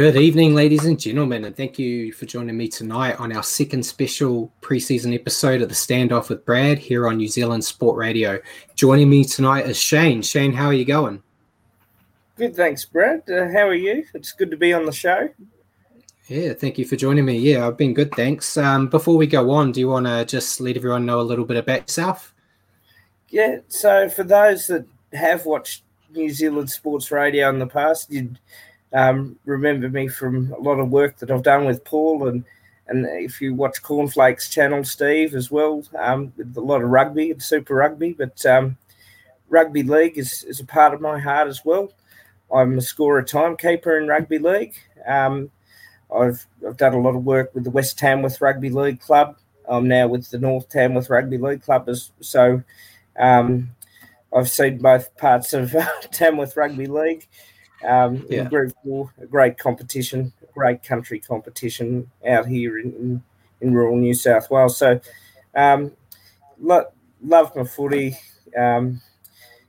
Good evening, ladies and gentlemen, and thank you for joining me tonight on our second special preseason episode of the Standoff with Brad here on New Zealand Sport Radio. Joining me tonight is Shane. Shane, how are you going? Good, thanks, Brad. Uh, how are you? It's good to be on the show. Yeah, thank you for joining me. Yeah, I've been good, thanks. Um, before we go on, do you want to just let everyone know a little bit about yourself? Yeah, so for those that have watched New Zealand Sports Radio in the past, you'd um, remember me from a lot of work that I've done with Paul and and if you watch Cornflakes channel, Steve as well, um, with a lot of rugby and Super Rugby, but um, rugby league is, is a part of my heart as well. I'm a scorer timekeeper in rugby league. Um, I've I've done a lot of work with the West Tamworth Rugby League Club. I'm now with the North Tamworth Rugby League Club, as so. Um, I've seen both parts of Tamworth Rugby League um, yeah. Group Four, a great competition, a great country competition out here in, in, in rural New South Wales. So, um, lo- love my footy. Um,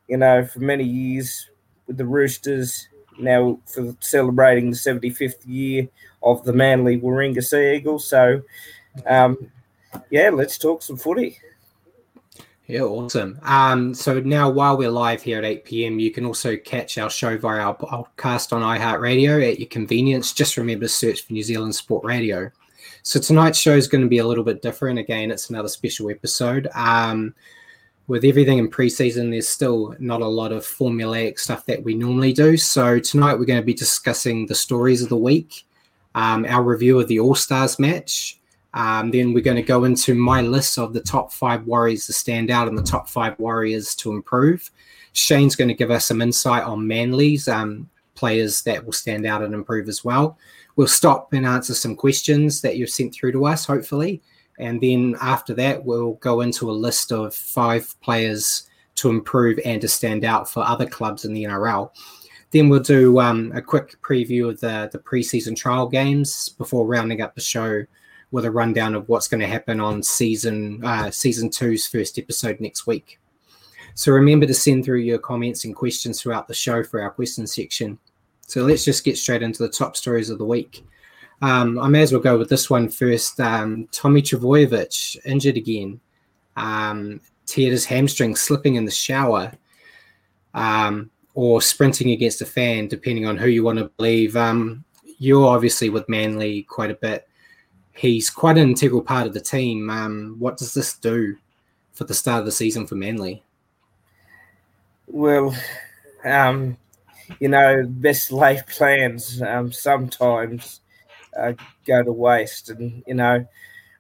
you know, for many years with the Roosters, now for celebrating the 75th year of the Manly Warringah Sea Eagles. So, um, yeah, let's talk some footy. Yeah, awesome. Um, so now while we're live here at 8 p.m., you can also catch our show via our podcast on iHeartRadio at your convenience. Just remember to search for New Zealand Sport Radio. So tonight's show is going to be a little bit different. Again, it's another special episode. Um, with everything in preseason, there's still not a lot of formulaic stuff that we normally do. So tonight we're going to be discussing the stories of the week, um, our review of the All Stars match, um, then we're going to go into my list of the top five warriors to stand out and the top five warriors to improve. Shane's going to give us some insight on Manly's um, players that will stand out and improve as well. We'll stop and answer some questions that you've sent through to us, hopefully. And then after that, we'll go into a list of five players to improve and to stand out for other clubs in the NRL. Then we'll do um, a quick preview of the, the preseason trial games before rounding up the show with a rundown of what's going to happen on season uh, season two's first episode next week. So remember to send through your comments and questions throughout the show for our question section. So let's just get straight into the top stories of the week. Um, I may as well go with this one first. Um, Tommy Trbojevic injured again, um, teared his hamstring slipping in the shower, um, or sprinting against a fan, depending on who you want to believe. Um, you're obviously with Manly quite a bit he's quite an integral part of the team. Um, what does this do for the start of the season for Manly? Well, um, you know, best laid plans um, sometimes uh, go to waste. And, you know,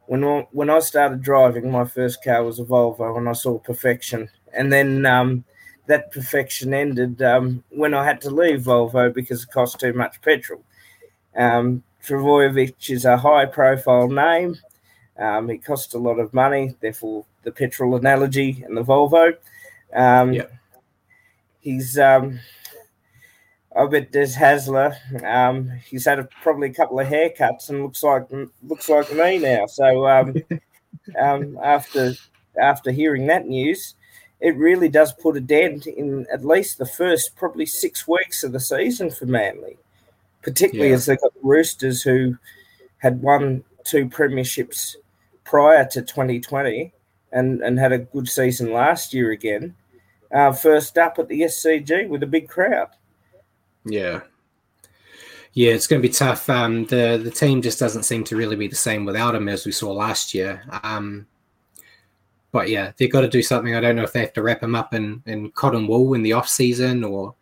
when, when I started driving, my first car was a Volvo and I saw perfection. And then um, that perfection ended um, when I had to leave Volvo because it cost too much petrol. Um, Trbojevic is a high profile name. Um, it costs a lot of money, therefore, the petrol analogy and the Volvo. Um, yeah. He's um, I bet Des Hasler, um, he's had a, probably a couple of haircuts and looks like looks like me now. So um, um, after after hearing that news, it really does put a dent in at least the first probably six weeks of the season for Manly, particularly yeah. as they've got the Roosters who had won two premierships prior to 2020 and, and had a good season last year again. Uh, first up at the SCG with a big crowd. Yeah. Yeah, it's going to be tough. Um, the the team just doesn't seem to really be the same without him as we saw last year. Um, but yeah, they've got to do something. I don't know if they have to wrap him up in, in cotton wool in the off season or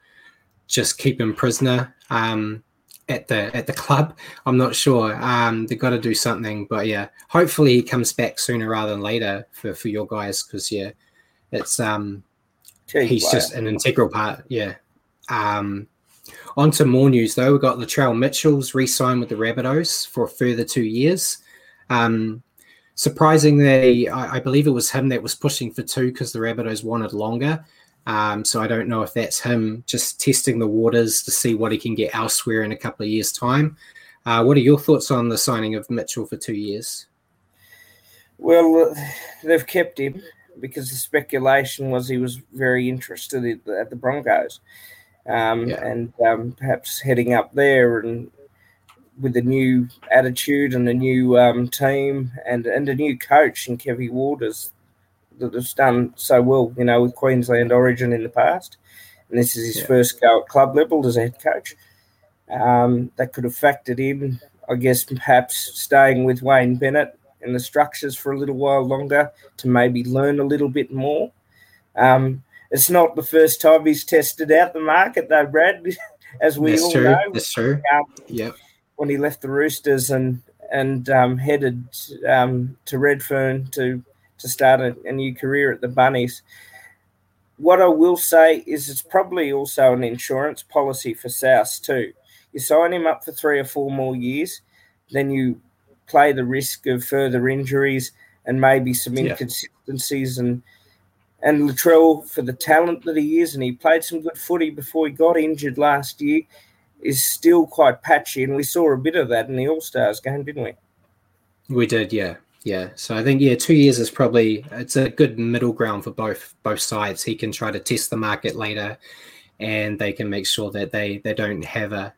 just keep him prisoner um, at the at the club. I'm not sure. Um, they've got to do something. But yeah, hopefully he comes back sooner rather than later for, for your guys because yeah, it's um he's just an integral part. Yeah. Um, on to more news though. We've got Latrell Mitchell's re-signed with the Rabbitohs for a further two years. Um, surprisingly, I, I, believe it was him that was pushing for two because the Rabbitohs wanted longer. Um, so I don't know if that's him just testing the waters to see what he can get elsewhere in a couple of years' time. Uh, what are your thoughts on the signing of Mitchell for two years? Well, they've kept him because the speculation was he was very interested at the Broncos, um, yeah. and um, perhaps heading up there and with a new attitude and a new um, team and and a new coach in Kevin Walters that has done so well, you know, with Queensland Origin in the past, and this is his yeah. first go at club level as a head coach. Um, that could have factored in, I guess, perhaps staying with Wayne Bennett in the structures for a little while longer to maybe learn a little bit more. Um, it's not the first time he's tested out the market, though, Brad. As we That's all true. know, That's true. Um, yep when he left the Roosters and and um, headed um, to Redfern to to start a, a, new career at the Bunnies. What I will say is it's probably also an insurance policy for South too. You sign him up for three or four more years, then you play the risk of further injuries and maybe some inconsistencies yeah. and and Latrell for the talent that he is, and he played some good footy before he got injured last year is still quite patchy, and we saw a bit of that in the All Stars game, didn't we? We did, yeah, yeah. So I think yeah, two years is probably it's a good middle ground for both both sides. He can try to test the market later, and they can make sure that they they don't have a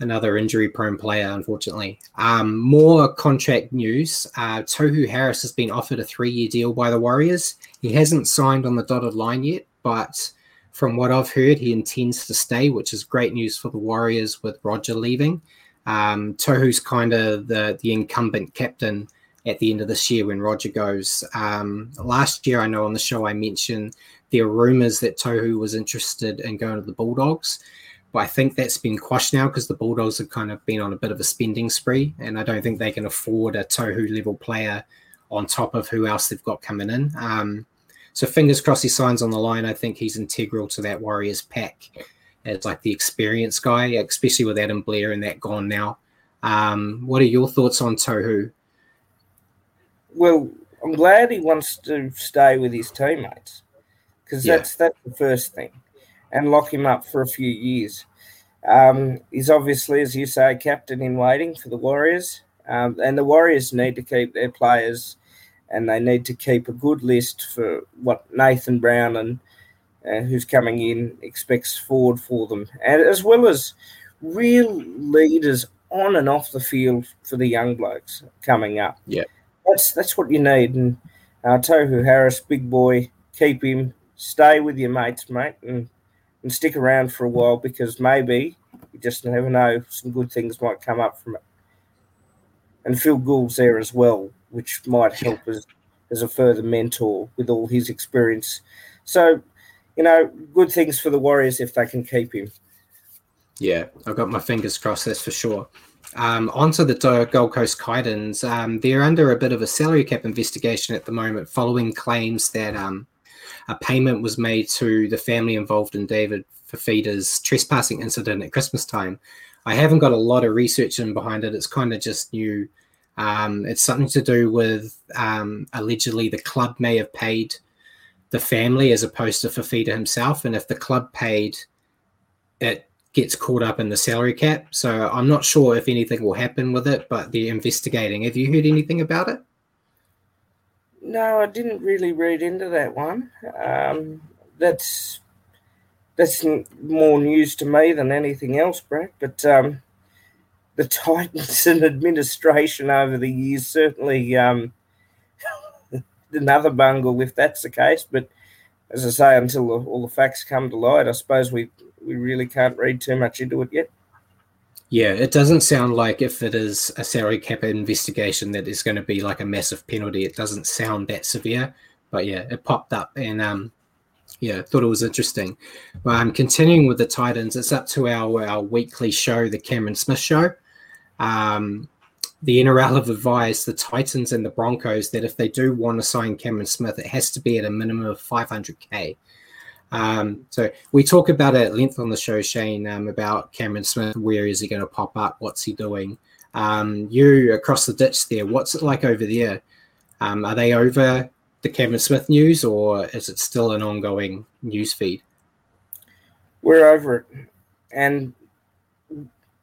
another injury prone player, unfortunately. Um, more contract news. Uh, Tohu Harris has been offered a three year deal by the Warriors. He hasn't signed on the dotted line yet, but from what I've heard, he intends to stay, which is great news for the Warriors with Roger leaving. Um, Tohu's kind of the, the incumbent captain at the end of this year when Roger goes. Um, last year, I know on the show I mentioned there are rumors that Tohu was interested in going to the Bulldogs, but I think that's been quashed now because the Bulldogs have kind of been on a bit of a spending spree, and I don't think they can afford a Tohu level player on top of who else they've got coming in. Um, so fingers crossed he signs on the line. I think he's integral to that Warriors pack as like the experienced guy, especially with Adam Blair and that gone now. Um, what are your thoughts on Tohu? Well, I'm glad he wants to stay with his teammates because yeah. that's that's the first thing, and lock him up for a few years. Um, he's obviously, as you say, captain in waiting for the Warriors, um, and the Warriors need to keep their players and they need to keep a good list for what Nathan Brown and uh, who's coming in expects forward for them, and as well as real leaders on and off the field for the young blokes coming up. Yeah, that's that's what you need. And uh, Tohu Harris, big boy, keep him, stay with your mates, mate, and and stick around for a while because maybe you just never know some good things might come up from it. And Phil Gould's there as well which might help as, as a further mentor with all his experience. So, you know, good things for the Warriors if they can keep him. Yeah, I've got my fingers crossed, that's for sure. Um, onto the Gold Coast Titans. Um, they're under a bit of a salary cap investigation at the moment following claims that um, a payment was made to the family involved in David Fifita's trespassing incident at Christmas time. I haven't got a lot of research in behind it. It's kind of just new um, it's something to do with um, allegedly the club may have paid the family as opposed to Fifita himself. And if the club paid it gets caught up in the salary cap. So I'm not sure if anything will happen with it, but they're investigating. Have you heard anything about it? No, I didn't really read into that one. Um, that's that's more news to me than anything else, Brett. But um, the Titans and administration over the years certainly um, another bungle if that's the case. But as I say, until all the facts come to light, I suppose we we really can't read too much into it yet. Yeah, it doesn't sound like if it is a salary cap investigation that is going to be like a massive penalty. It doesn't sound that severe, but yeah, it popped up and um, yeah, thought it was interesting. But I'm um, continuing with the Titans. It's up to our our weekly show, the Cameron Smith Show. Um, the NRL have advised the Titans and the Broncos that if they do want to sign Cameron Smith, it has to be at a minimum of 500k. Um, so we talk about it at length on the show, Shane, um, about Cameron Smith. Where is he going to pop up? What's he doing? Um, you across the ditch there. What's it like over there? Um, are they over the Cameron Smith news, or is it still an ongoing news feed? We're over it, and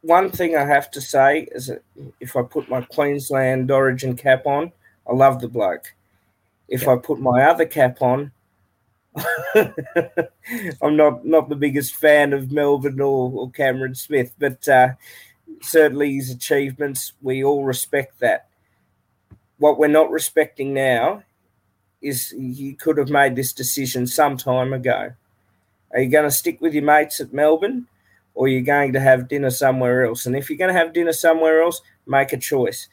one thing I have to say is that if I put my Queensland Origin cap on, I love the bloke. If I put my other cap on, I'm not not the biggest fan of Melbourne or, or Cameron Smith, but uh, certainly his achievements, we all respect that. What we're not respecting now is he could have made this decision some time ago. Are you going to stick with your mates at Melbourne, or are you going to have dinner somewhere else? And if you're going to have dinner somewhere else, make a choice.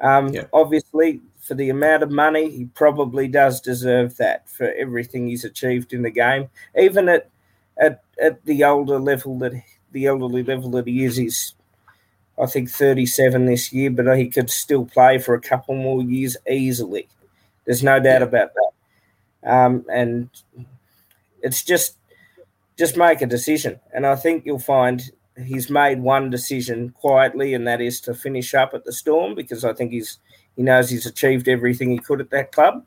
Um, yeah. Obviously, for the amount of money, he probably does deserve that for everything he's achieved in the game. Even at at, at the older level that the elderly level that he is, he's I think 37 this year, but he could still play for a couple more years easily. There's no doubt about that. Um, and it's just just make a decision, and I think you'll find he's made one decision quietly, and that is to finish up at the Storm because I think he's he knows he's achieved everything he could at that club.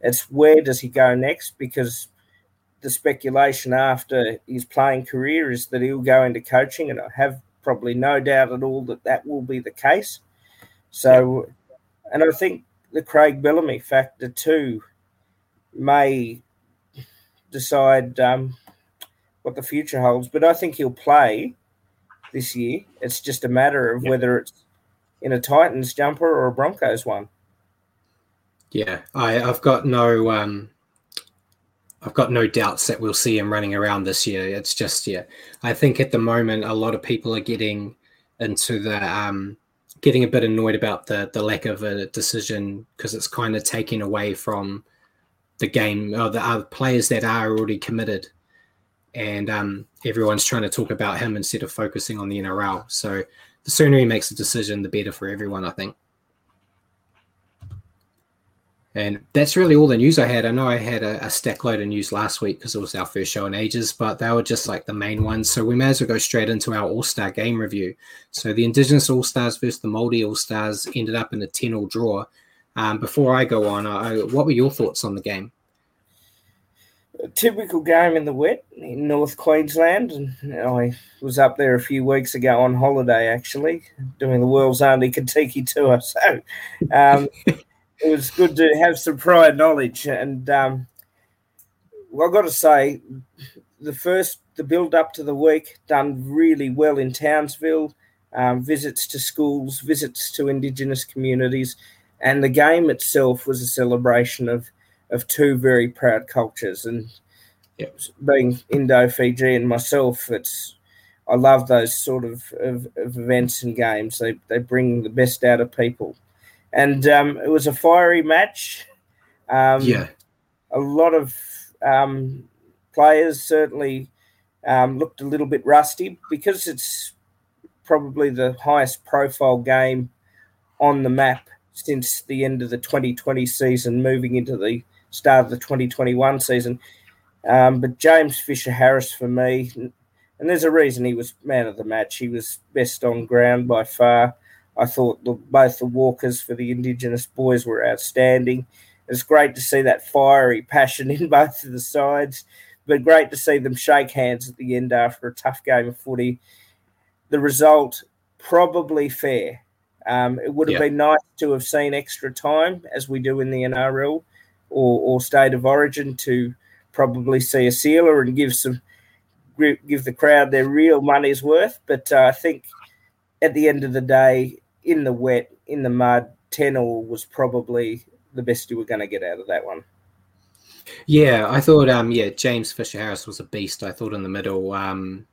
It's where does he go next? Because the speculation after his playing career is that he'll go into coaching, and I have probably no doubt at all that that will be the case. So, and I think the Craig Bellamy factor too may decide um, what the future holds, but I think he'll play this year. It's just a matter of yep. whether it's in a Titans jumper or a Broncos one. Yeah, I, I've got no um, I've got no doubts that we'll see him running around this year. It's just yeah, I think at the moment a lot of people are getting into the um, getting a bit annoyed about the the lack of a decision because it's kind of taking away from the game or the other players that are already committed, and um, everyone's trying to talk about him instead of focusing on the NRL. So the sooner he makes a decision, the better for everyone, I think. And that's really all the news I had. I know I had a, a stack load of news last week because it was our first show in ages, but they were just like the main ones. So we may as well go straight into our All Star game review. So the Indigenous All Stars versus the Māori All Stars ended up in a 10 all draw. Um, before I go on, I, what were your thoughts on the game? Typical game in the wet in North Queensland. And I was up there a few weeks ago on holiday, actually, doing the world's only Kentucky tour. So um, it was good to have some prior knowledge. And um, well, I've got to say, the first, the build up to the week, done really well in Townsville. Um, visits to schools, visits to Indigenous communities, and the game itself was a celebration of of two very proud cultures. And yep. being Indo Fiji and myself, it's I love those sort of, of, of, events and games. They they bring the best out of people, and um, it was a fiery match. Um, yeah, a lot of um, players certainly um, looked a little bit rusty because it's probably the highest profile game on the map since the end of the 2020 season, moving into the start of the 2021 season. Um, but James Fisher Harris for me, and there's a reason he was man of the match. He was best on ground by far. I thought the, both the walkers for the Indigenous boys were outstanding. It's great to see that fiery passion in both of the sides. but great to see them shake hands at the end after a tough game of footy. The result probably fair. Um, it would have been nice to have seen extra time, as we do in the NRL or, or state of origin, to probably see a sealer and give some give the crowd their real money's worth. But uh, I think at the end of the day, in the wet, in the mud, 10 all was probably the best you were going to get out of that one. Yeah, I thought, um, yeah, James Fisher Harris was a beast. I thought in the middle, um,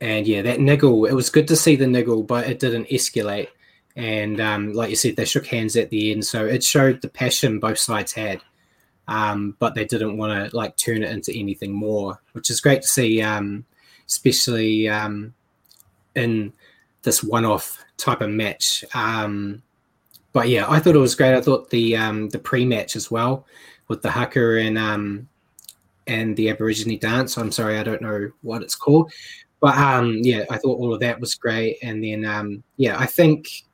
and yeah, that niggle. It was good to see the niggle, but it didn't escalate. And um, like you said, they shook hands at the end, so it showed the passion both sides had. Um, but they didn't want to like turn it into anything more, which is great to see, um, especially um, in this one-off type of match. Um, but yeah, I thought it was great. I thought the um, the pre-match as well with the haka and um, and the Aborigine dance. I'm sorry, I don't know what it's called, but yeah, I thought all of that was great. And then yeah, I think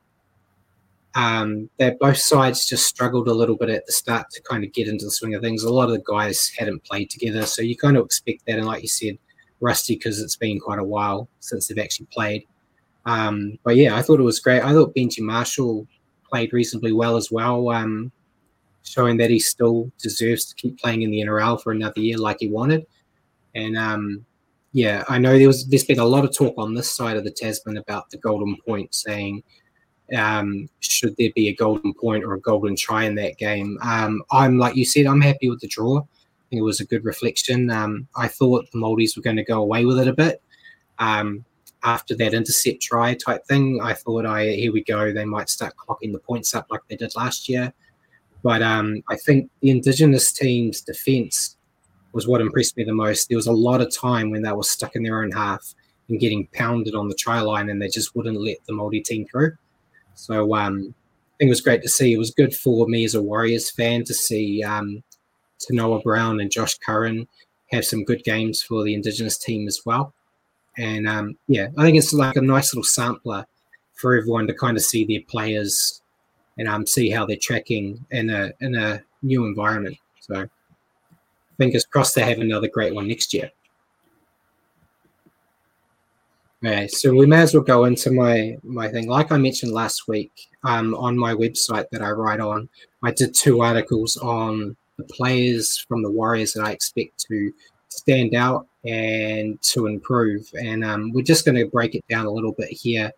um, that both sides just struggled a little bit at the start to kind of get into the swing of things. A lot of the guys hadn't played together, so you kind of expect that. And like you said, rusty because it's been quite a while since they've actually played. Um, but yeah, I thought it was great. I thought Benji Marshall played reasonably well as well, um, showing that he still deserves to keep playing in the NRL for another year like he wanted. And um, yeah, I know there was there's been a lot of talk on this side of the Tasman about the golden point, saying um, should there be a golden point or a golden try in that game. Um, I'm like you said, I'm happy with the draw. It was a good reflection. Um, I thought the Maldives were going to go away with it a bit. Um, after that intercept try type thing, I thought, I here we go. They might start clocking the points up like they did last year. But um, I think the Indigenous team's defence was what impressed me the most. There was a lot of time when they were stuck in their own half and getting pounded on the try line, and they just wouldn't let the Māori team through. So um, I think it was great to see. It was good for me as a Warriors fan to see um, Noah Brown and Josh Curran have some good games for the Indigenous team as well. And um, yeah, I think it's like a nice little sampler for everyone to kind of see their players and um, see how they're tracking in a in a new environment. So fingers crossed they have another great one next year. Okay, so we may as well go into my my thing. Like I mentioned last week, um, on my website that I write on, I did two articles on the players from the Warriors that I expect to stand out and to improve. And um, we're just going to break it down a little bit here.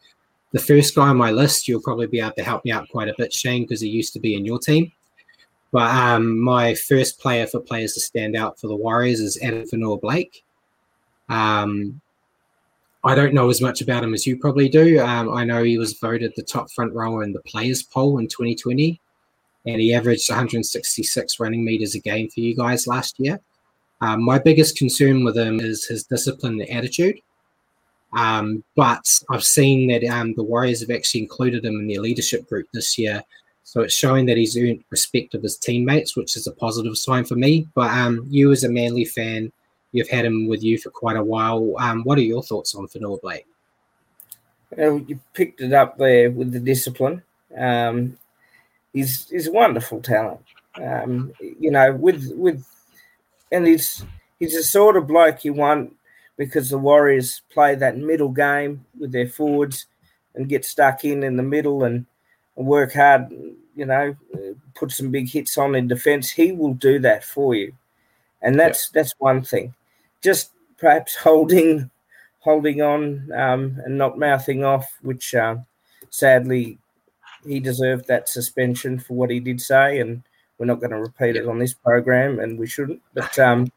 The first guy on my list, you'll probably be able to help me out quite a bit, Shane, because he used to be in your team. But um, my first player for players to stand out for the Warriors is Addin Fonua-Blake. Um, I don't know as much about him as you probably do. Um, I know he was voted the top front rower in the players poll in 2020, and he averaged 166 running meters a game for you guys last year. Um, my biggest concern with him is his discipline and attitude. Um, but I've seen that um, the Warriors have actually included him in their leadership group this year. So it's showing that he's earned respect of his teammates, which is a positive sign for me. But um, you, as a Manly fan, you've had him with you for quite a while. Um, what are your thoughts on Fonua-Blake? Well, you picked it up there with the discipline. Um, he's he's a wonderful talent. Um, you know, with with and he's he's the sort of bloke you want because the Warriors play that middle game with their forwards and get stuck in in the middle and, and work hard. You know, put some big hits on in defence. He will do that for you, and that's yeah. that's one thing. Just perhaps holding holding on um, and not mouthing off, which uh, sadly he deserved that suspension for what he did say and we're not going to repeat it on this program, and we shouldn't. But um,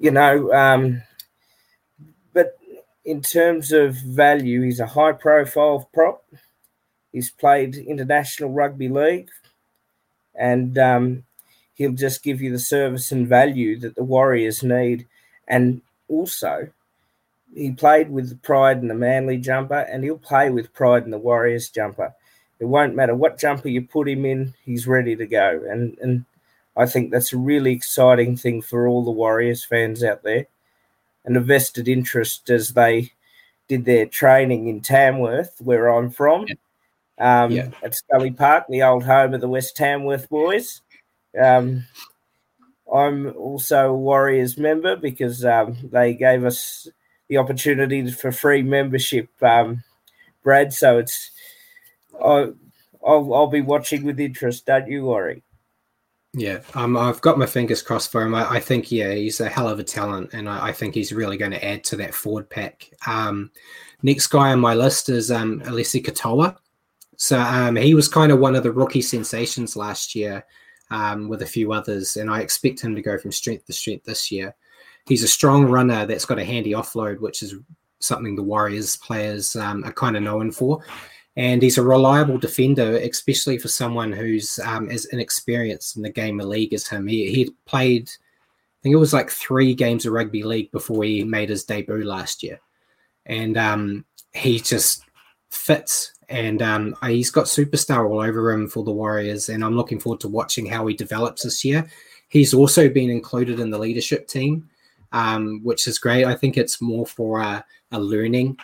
you know, um, but in terms of value, he's a high-profile prop. He's played international rugby league, and um, he'll just give you the service and value that the Warriors need. And also, he played with pride in the Manly jumper, and he'll play with pride in the Warriors jumper. It won't matter what jumper you put him in, he's ready to go. And and I think that's a really exciting thing for all the Warriors fans out there. And a vested interest as they did their training in Tamworth, where I'm from, yeah. Um, yeah. at Scully Park, the old home of the West Tamworth boys. Um, I'm also a Warriors member because um, they gave us the opportunity for free membership, um, Brad. So it's I, I'll, I'll be watching with interest. Don't you worry. Yeah, um, I've got my fingers crossed for him. I, I think, yeah, he's a hell of a talent, and I, I, think he's really going to add to that forward pack. Um, next guy on my list is um, Eliesa Katoa. So um, he was kind of one of the rookie sensations last year um, with a few others, and I expect him to go from strength to strength this year. He's a strong runner that's got a handy offload, which is something the Warriors players um, are kind of known for. And he's a reliable defender, especially for someone who's um, as inexperienced in the game of league as him. He, he played, I think it was like three games of rugby league before he made his debut last year. And um, he just fits and um, he's got superstar all over him for the Warriors, and I'm looking forward to watching how he develops this year. He's also been included in the leadership team, um, which is great. I think it's more for a, a learning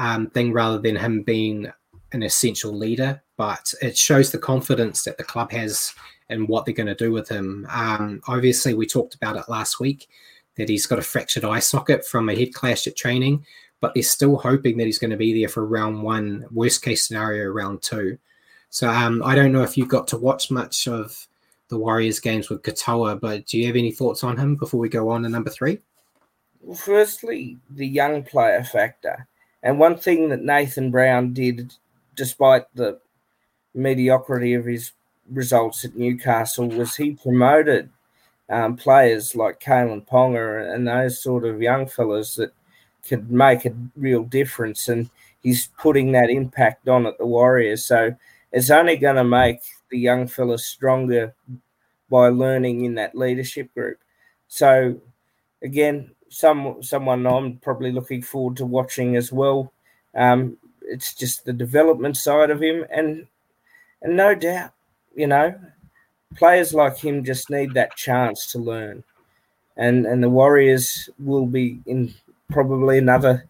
um, thing rather than him being an essential leader, but it shows the confidence that the club has and what they're going to do with him. Um, obviously, we talked about it last week that he's got a fractured eye socket from a head clash at training but they're still hoping that he's going to be there for round one, worst case scenario, round two. So um, I don't know if you got to watch much of the Warriors games with Katoa, but do you have any thoughts on him before we go on to number three? Well, firstly, the young player factor. And one thing that Nathan Brown did, despite the mediocrity of his results at Newcastle, was he promoted um, players like Kalyn Ponga and those sort of young fellas that could make a real difference. And he's putting that impact on at the Warriors. So it's only going to make the young fellas stronger by learning in that leadership group. So again, some someone I'm probably looking forward to watching as well. Um, it's just the development side of him, and and no doubt, you know, players like him just need that chance to learn, and and the Warriors will be in probably another,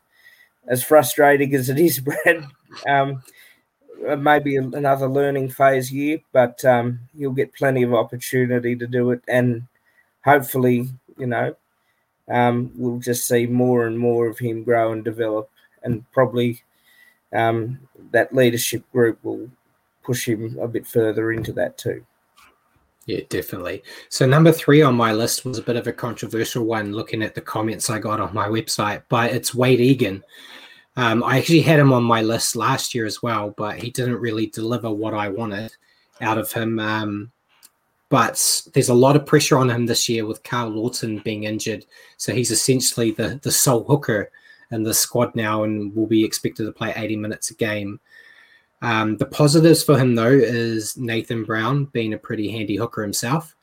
as frustrating as it is, Brad. Um, maybe another learning phase year, but um, you'll get plenty of opportunity to do it, and hopefully, you know, um, we'll just see more and more of him grow and develop, and probably um, that leadership group will push him a bit further into that too. Yeah, definitely. So number three on my list was a bit of a controversial one, looking at the comments I got on my website. But it's Wade Egan. Um, I actually had him on my list last year as well, but he didn't really deliver what I wanted out of him. Um, but there's a lot of pressure on him this year with Karl Lawton being injured, so he's essentially the the sole hooker in the squad now, and will be expected to play 80 minutes a game. Um, the positives for him though is Nathan Brown being a pretty handy hooker himself,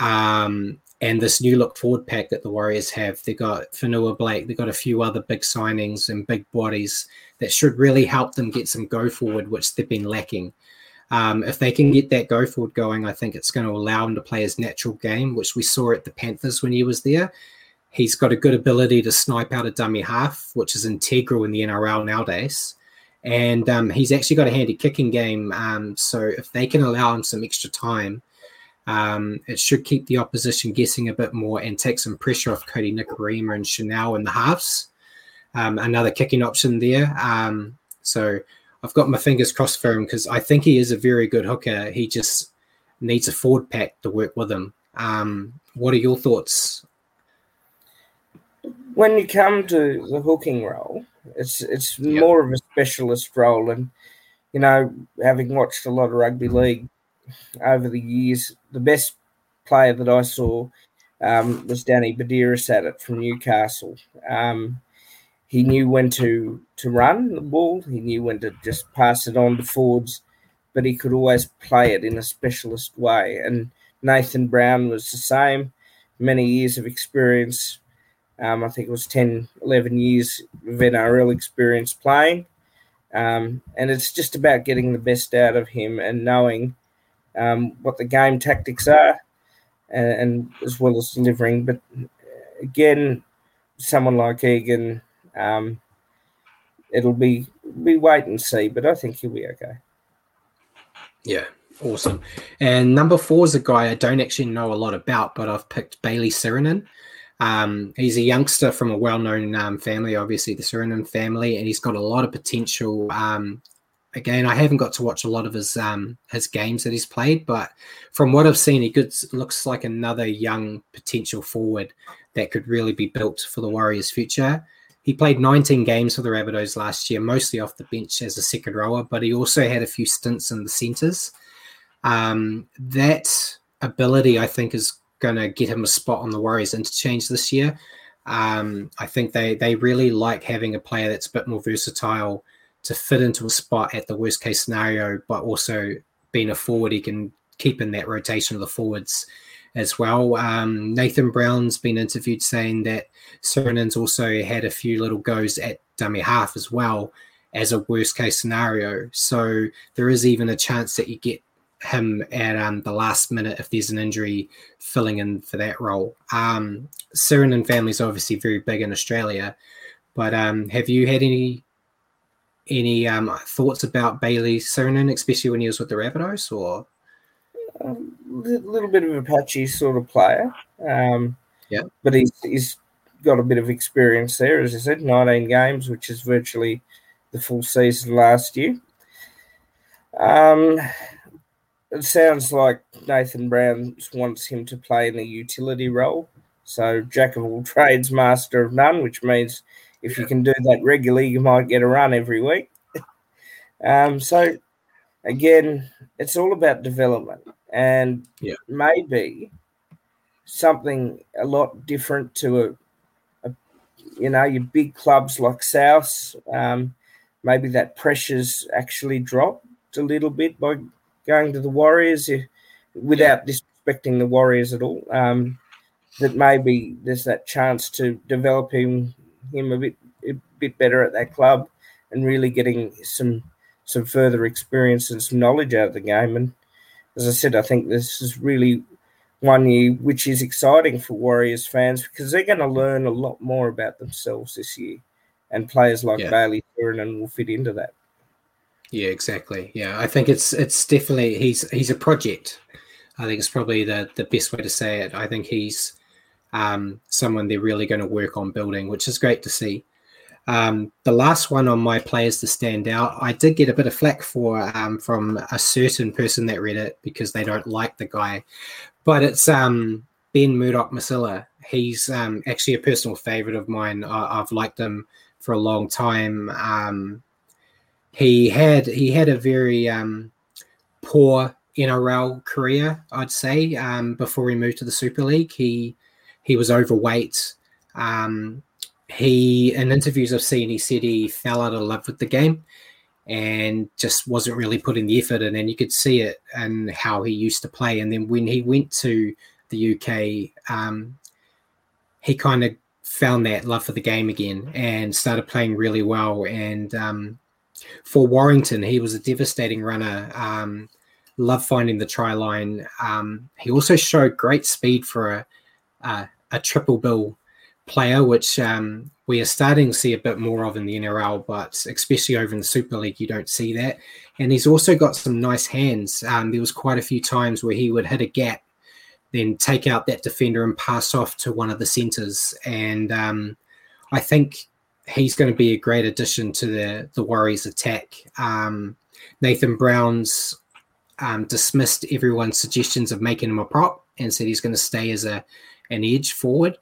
um, and this new look forward pack that the Warriors have. They've got Fonua Blake, they've got a few other big signings and big bodies that should really help them get some go forward, which they've been lacking. Um, if they can get that go forward going, I think it's going to allow him to play his natural game, which we saw at the Panthers when he was there. He's got a good ability to snipe out a dummy half, which is integral in the NRL nowadays and um, he's actually got a handy kicking game. Um, so if they can allow him some extra time, um, it should keep the opposition guessing a bit more and take some pressure off Kodi Nikorima and Chanel in the halves. Um, another kicking option there. Um, so I've got my fingers crossed for him because I think he is a very good hooker. He just needs a forward pack to work with him. Um, what are your thoughts? When you come to the hooking role, it's it's yep. more of a specialist role, and you know, having watched a lot of rugby league over the years, the best player that I saw um, was Danny Buderus at it from Newcastle. Um, he knew when to to run the ball. He knew when to just pass it on to Fords, but he could always play it in a specialist way. And Nathan Brown was the same. Many years of experience um, I think it was 10, 11 years of NRL experience playing. Um, and it's just about getting the best out of him and knowing um, what the game tactics are and, and, as well as delivering. But again, someone like Egan, um, it'll be, be wait and see, but I think he'll be okay. Yeah, Awesome. And number four is a guy I don't actually know a lot about, but I've picked Bailey Sironen. Um, he's a youngster from a well-known um, family, obviously the Sironen family, and he's got a lot of potential. Um, again, I haven't got to watch a lot of his um, his games that he's played, but from what I've seen, he could, looks like another young potential forward that could really be built for the Warriors' future. He played 19 games for the Rabbitohs last year, mostly off the bench as a second rower, but he also had a few stints in the centres. Um, that ability, I think, is going to get him a spot on the Warriors interchange this year. Um, I think they they really like having a player that's a bit more versatile to fit into a spot at the worst case scenario, but also being a forward, he can keep in that rotation of the forwards as well. Um, Nathan Brown's been interviewed saying that Sironen's also had a few little goes at dummy half as well as a worst case scenario. So there is even a chance that you get him at um, the last minute if there's an injury filling in for that role. Um, Sironen family is obviously very big in Australia, but um, have you had any any um, thoughts about Bailey Sironen, especially when he was with the Rabbitohs, or a little bit of a patchy sort of player? Um, yeah, but he's he's got a bit of experience there, as I said, 19 games, which is virtually the full season last year. Um, it sounds like Nathan Brown wants him to play in a utility role. So, jack of all trades, master of none, which means if you can do that regularly, you might get a run every week. um, so, again, it's all about development and yeah. maybe something a lot different to a, a you know, your big clubs like South. Um, maybe that pressure's actually dropped a little bit by going to the Warriors if, without disrespecting the Warriors at all. Um, that maybe there's that chance to develop him him a bit a bit better at that club and really getting some some further experience and some knowledge out of the game. And as I said, I think this is really one year which is exciting for Warriors fans because they're going to learn a lot more about themselves this year, and players like yeah. Bailey Sironen will fit into that. Yeah, exactly. Yeah, I think it's it's definitely he's he's a project. I think it's probably the the best way to say it. I think he's um, someone they're really going to work on building, which is great to see. Um, the last one on my players to stand out, I did get a bit of flack for um, from a certain person that read it because they don't like the guy, but it's um, Ben Murdoch Masila. He's um, actually a personal favorite of mine. I, have liked him for a long time. He had he had a very um, poor NRL career, I'd say. Um, before he moved to the Super League, he he was overweight. Um, he in interviews I've seen, he said he fell out of love with the game and just wasn't really putting the effort in, and you could see it and how he used to play. And then when he went to the UK, um, he kind of found that love for the game again and started playing really well and um, for Warrington, he was a devastating runner. Um, love finding the try line. Um, he also showed great speed for a, a, triple bill player, which um, we are starting to see a bit more of in the NRL, but especially over in the Super League, you don't see that. And he's also got some nice hands. Um, there was quite a few times where he would hit a gap, then take out that defender and pass off to one of the centers. And um, I think he's going to be a great addition to the the Warriors attack. Um, Nathan Brown's um, dismissed everyone's suggestions of making him a prop and said he's going to stay as a an edge forward,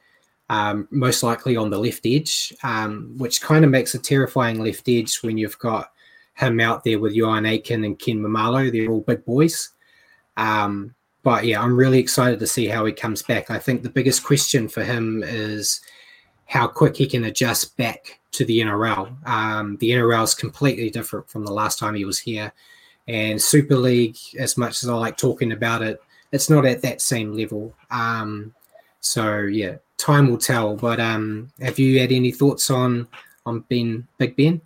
um, most likely on the left edge, um, which kind of makes a terrifying left edge when you've got him out there with Euan Aitken and Ken Maumalo. They're all big boys. Um, but yeah, I'm really excited to see how he comes back. I think the biggest question for him is how quick he can adjust back to the NRL. Um, the NRL is completely different from the last time he was here. And Super League, as much as I like talking about it, it's not at that same level. Um, so yeah, time will tell. But um, have you had any thoughts on on Ben Big Ben?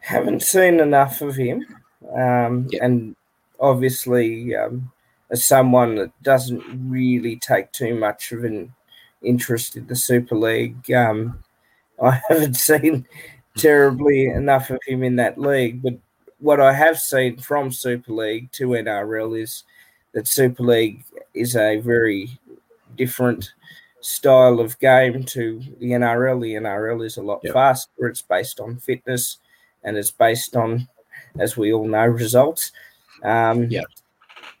Haven't seen enough of him, um, yeah. and obviously, um, as someone that doesn't really take too much of an interest in the Super League. Um, I haven't seen terribly enough of him in that league, but what I have seen from Super League to NRL is that Super League is a very different style of game to the NRL. The NRL is a lot yep. faster. It's based on fitness and it's based on, as we all know, results. Um, yeah.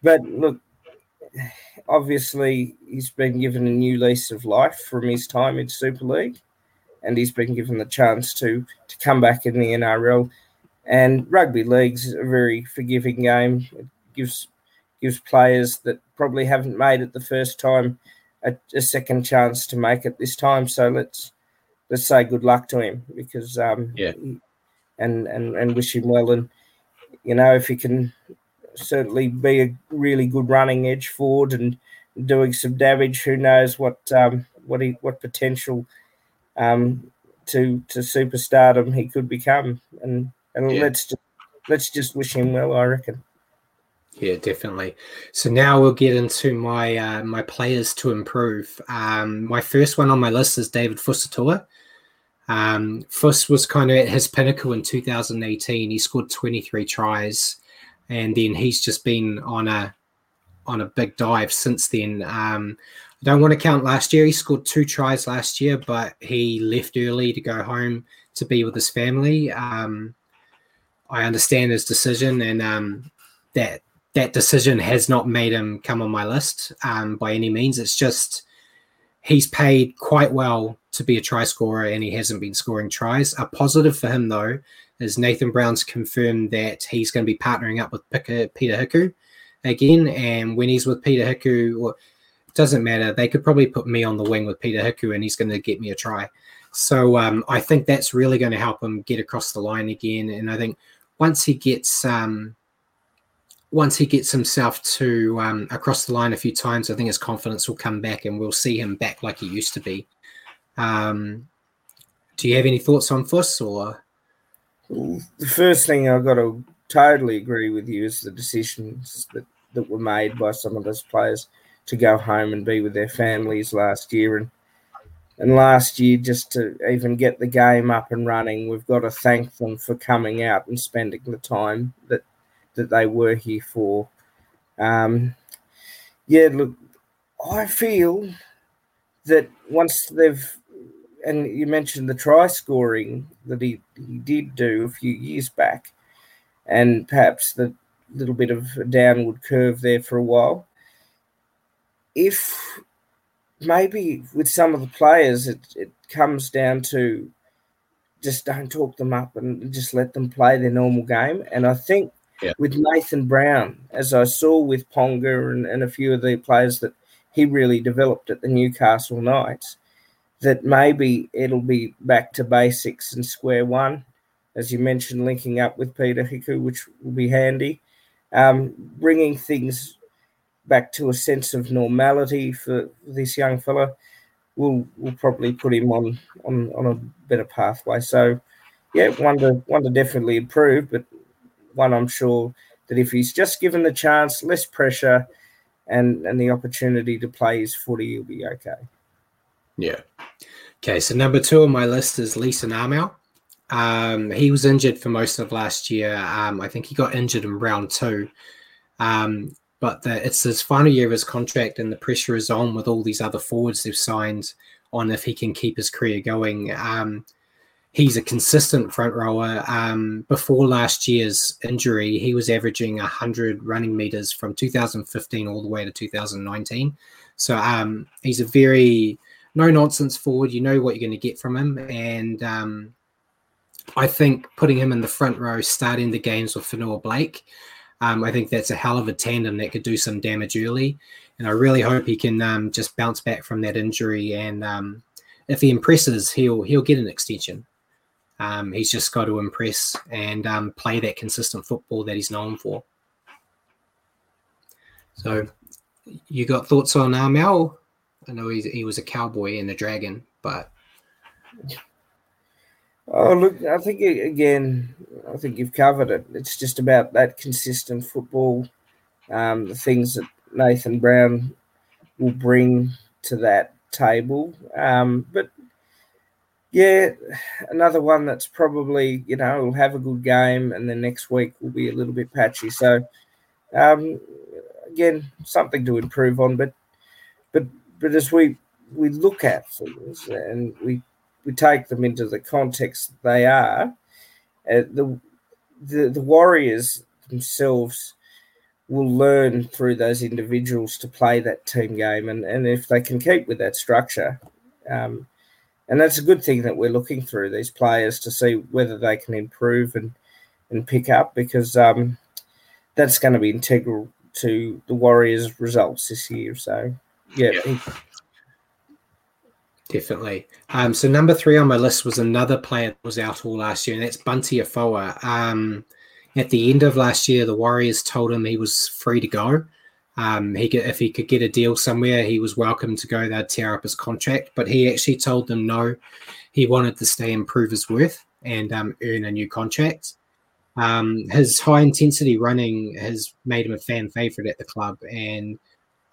But look, obviously, he's been given a new lease of life from his time in Super League, and he's been given the chance to to come back in the NRL. And rugby league's a very forgiving game. It gives gives players that probably haven't made it the first time a, a second chance to make it this time. So let's let's say good luck to him because um, yeah, and and and wish him well. And you know if he can certainly be a really good running edge forward and doing some damage, who knows what um, what he what potential um, to to superstardom he could become. And and yeah. let's just let's just wish him well. I reckon. Yeah, definitely. So now we'll get into my uh, my players to improve. Um, my first one on my list is David Fusitu'a. Um, Fuss was kind of at his pinnacle in 2018. He scored 23 tries, and then he's just been on a on a big dive since then. Um, I don't want to count last year. He scored two tries last year, but he left early to go home to be with his family. Um, I understand his decision, and um, that that decision has not made him come on my list um, by any means. It's just he's paid quite well to be a try scorer and he hasn't been scoring tries. A positive for him, though, is Nathan Brown's confirmed that he's going to be partnering up with Peter Hiku again. And when he's with Peter Hiku, well, it doesn't matter. They could probably put me on the wing with Peter Hiku and he's going to get me a try. So um, I think that's really going to help him get across the line again. And I think once he gets um, once he gets himself to um, across the line a few times, I think his confidence will come back and we'll see him back like he used to be. Um, do you have any thoughts on Fuss or? The first thing I've got to totally agree with you is the decisions that, that were made by some of those players to go home and be with their families last year. And and last year, just to even get the game up and running, we've got to thank them for coming out and spending the time that that they were here for. Um, yeah, look, I feel that once they've, and you mentioned the try scoring that he, he did do a few years back, and perhaps the little bit of a downward curve there for a while. If maybe with some of the players, it, it comes down to just don't talk them up and just let them play their normal game. And I think yeah. with Nathan Brown, as I saw with Ponga and, and a few of the players that he really developed at the Newcastle Knights, that maybe it'll be back to basics and square one. As you mentioned, linking up with Peter Hiku, which will be handy. Um, bringing things back to a sense of normality for this young fella will will probably put him on on on a better pathway. So, yeah, one to one to definitely improve, but one I'm sure that if he's just given the chance, less pressure, and and the opportunity to play his footy, he'll be okay. Yeah. Okay, so number two on my list is Leeson Armour. Um, he was injured for most of last year. Um, I think he got injured in round two. Um, but the, it's his final year of his contract, and the pressure is on with all these other forwards they've signed on if he can keep his career going. Um, he's a consistent front rower. Um, before last year's injury, he was averaging 100 running meters from 2015 all the way to 2019. So um, he's a very no nonsense forward. You know what you're going to get from him. And um, I think putting him in the front row, starting the games with Fonua Blake, um, I think that's a hell of a tandem that could do some damage early. And I really hope he can um, just bounce back from that injury. And um, if he impresses, he'll he'll get an extension. Um, he's just got to impress and um, play that consistent football that he's known for. So, you got thoughts on uh, Mel? I know he, he was a cowboy in the dragon, but. Oh, look, I think, again, I think you've covered it. It's just about that consistent football, um, the things that Nathan Brown will bring to that table. Um, but yeah, another one that's probably you know will have a good game, and then next week will be a little bit patchy. So, um, again, something to improve on. But, but, but as we we look at things and we we take them into the context they are, uh, the, the the Warriors themselves will learn through those individuals to play that team game, and and if they can keep with that structure. Um, and that's a good thing that we're looking through these players to see whether they can improve and and pick up because um, that's going to be integral to the Warriors' results this year. So, yeah. yeah. Definitely. Um, so number three on my list was another player that was out all last year, and that's Bunty Afoa. Um, at the end of last year, the Warriors told him he was free to go. Um, he could, if he could get a deal somewhere, he was welcome to go. They'd tear up his contract, but he actually told them no. He wanted to stay and prove his worth and um, earn a new contract. Um, his high intensity running has made him a fan favorite at the club, and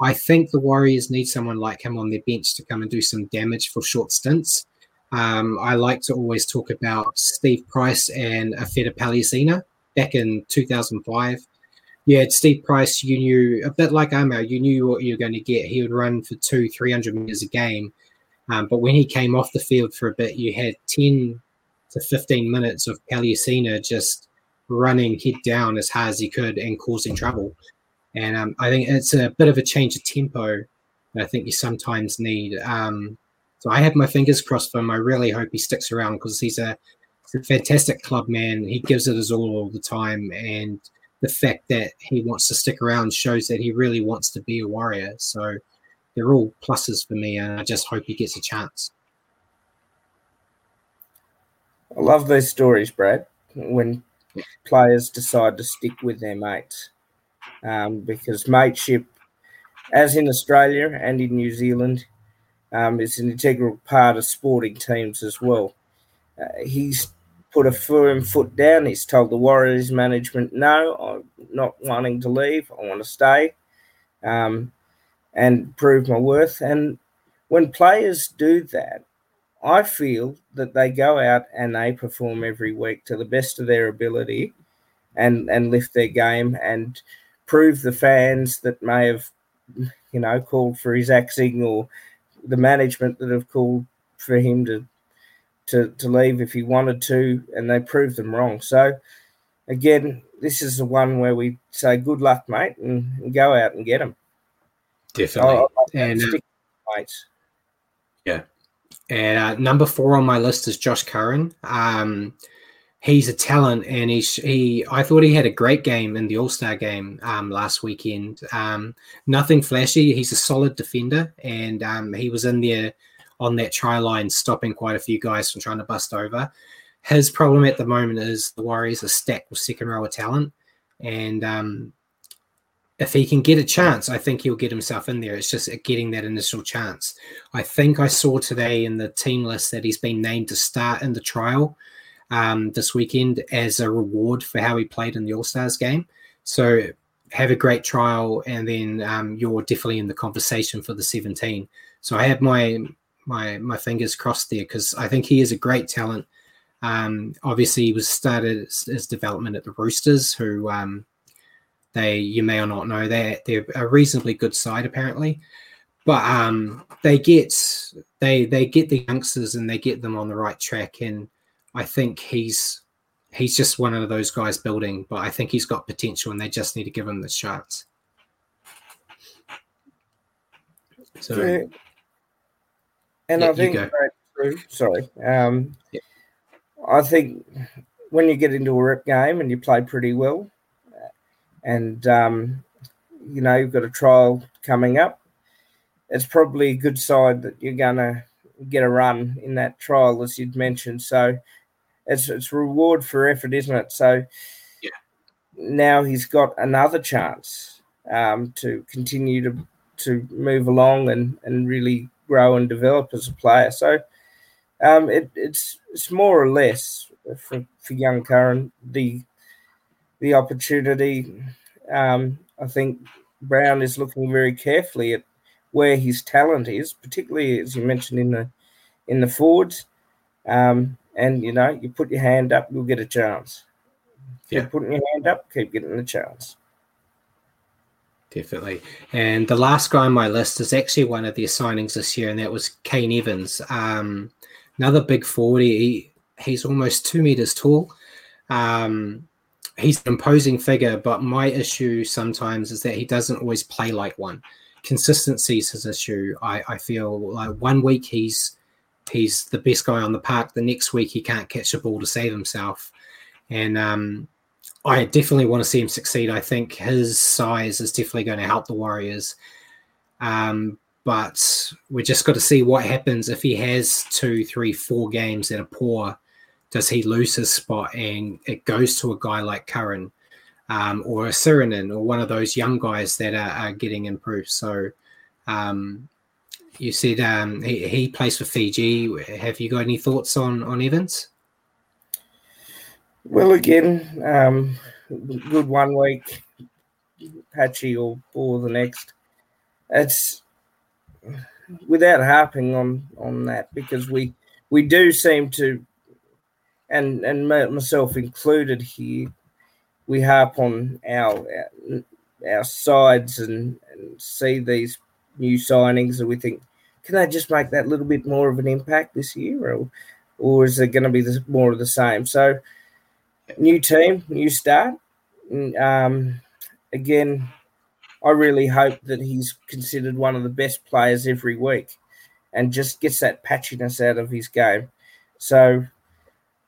I think the Warriors need someone like him on their bench to come and do some damage for short stints. Um, I like to always talk about Steve Price and Iafeta Palea'aesina back in 2005 yeah, Steve Price, you knew a bit like Amo, you knew what you were going to get. He would run for two, 300 meters a game. Um, but when he came off the field for a bit, you had 10 to 15 minutes of Palea'aesina just running head down as hard as he could and causing trouble. And um, I think it's a bit of a change of tempo that I think you sometimes need. Um, so I have my fingers crossed for him. I really hope he sticks around because he's a, a fantastic club man. He gives it his all all the time. And the fact that he wants to stick around shows that he really wants to be a warrior. So they're all pluses for me, and I just hope he gets a chance. I love those stories, Brad. When players decide to stick with their mates, um, because mateship, as in Australia and in New Zealand, um, is an integral part of sporting teams as well. Uh, he's put a firm foot down. He's told the Warriors management, no, I'm not wanting to leave. I want to stay um, and prove my worth. And when players do that, I feel that they go out and they perform every week to the best of their ability and, and lift their game and prove the fans that may have, you know, called for his axing or the management that have called for him to to, to leave if he wanted to, and they proved them wrong. So, again, this is the one where we say, good luck, mate, and, and go out and get him. Definitely. and, uh, yeah. And uh, number four on my list is Josh Curran. Um, he's a talent, and he's he. I thought he had a great game in the All Star game um, last weekend. Um, nothing flashy. He's a solid defender, and um, he was in there on that try line, stopping quite a few guys from trying to bust over. His problem at the moment is the Warriors are stacked with second row of talent, and um, if he can get a chance, I think he'll get himself in there. It's just getting that initial chance. I think I saw today in the team list that he's been named to start in the trial um, this weekend as a reward for how he played in the All Stars game. So have a great trial, and then um, you're definitely in the conversation for the 17. So I have my my my fingers crossed there because I think he is a great talent. Um, obviously, he was started his, development at the Roosters, who um, they you may or not know they they're a reasonably good side apparently, but um, they get they they get the youngsters and they get them on the right track, and I think he's he's just one of those guys building, but I think he's got potential, and they just need to give him the chance. So. And yeah, I think. Sorry. Um, yeah. I think when you get into a rep game and you play pretty well, and um, you know you've got a trial coming up, it's probably a good side that you're gonna get a run in that trial, as you'd mentioned. So it's it's reward for effort, isn't it? So yeah. now he's got another chance um, to continue to to move along and and really grow and develop as a player. So um, it, it's it's more or less for, for young Curran the the opportunity. Um, I think Brown is looking very carefully at where his talent is, particularly as you mentioned in the in the forwards. Um, and you know, you put your hand up, you'll get a chance. Keep Yeah. putting your hand up, keep getting the chance. Definitely. And the last guy on my list is actually one of their signings this year, and that was Kane Evans. Um, another big forward. He, he's almost two meters tall. Um, he's an imposing figure, but my issue sometimes is that he doesn't always play like one. Consistency is his issue. I, I feel like one week he's he's the best guy on the park. The next week he can't catch a ball to save himself. And um, I definitely want to see him succeed. I think his size is definitely going to help the Warriors. Um, but we just got to see what happens if he has two, three, four games that are poor. Does he lose his spot and it goes to a guy like Curran um, or a Sirinen or one of those young guys that are, are getting improved? So um, you said um, he, he plays for Fiji. Have you got any thoughts on, on Evans? Well, again, um, good one week, patchy or or the next. It's without harping on on that because we we do seem to, and and myself included here, we harp on our our sides and, and see these new signings and we think, can they just make that little bit more of an impact this year, or or is it going to be the, more of the same? So new team, new start. Um, again, I really hope that he's considered one of the best players every week and just gets that patchiness out of his game. So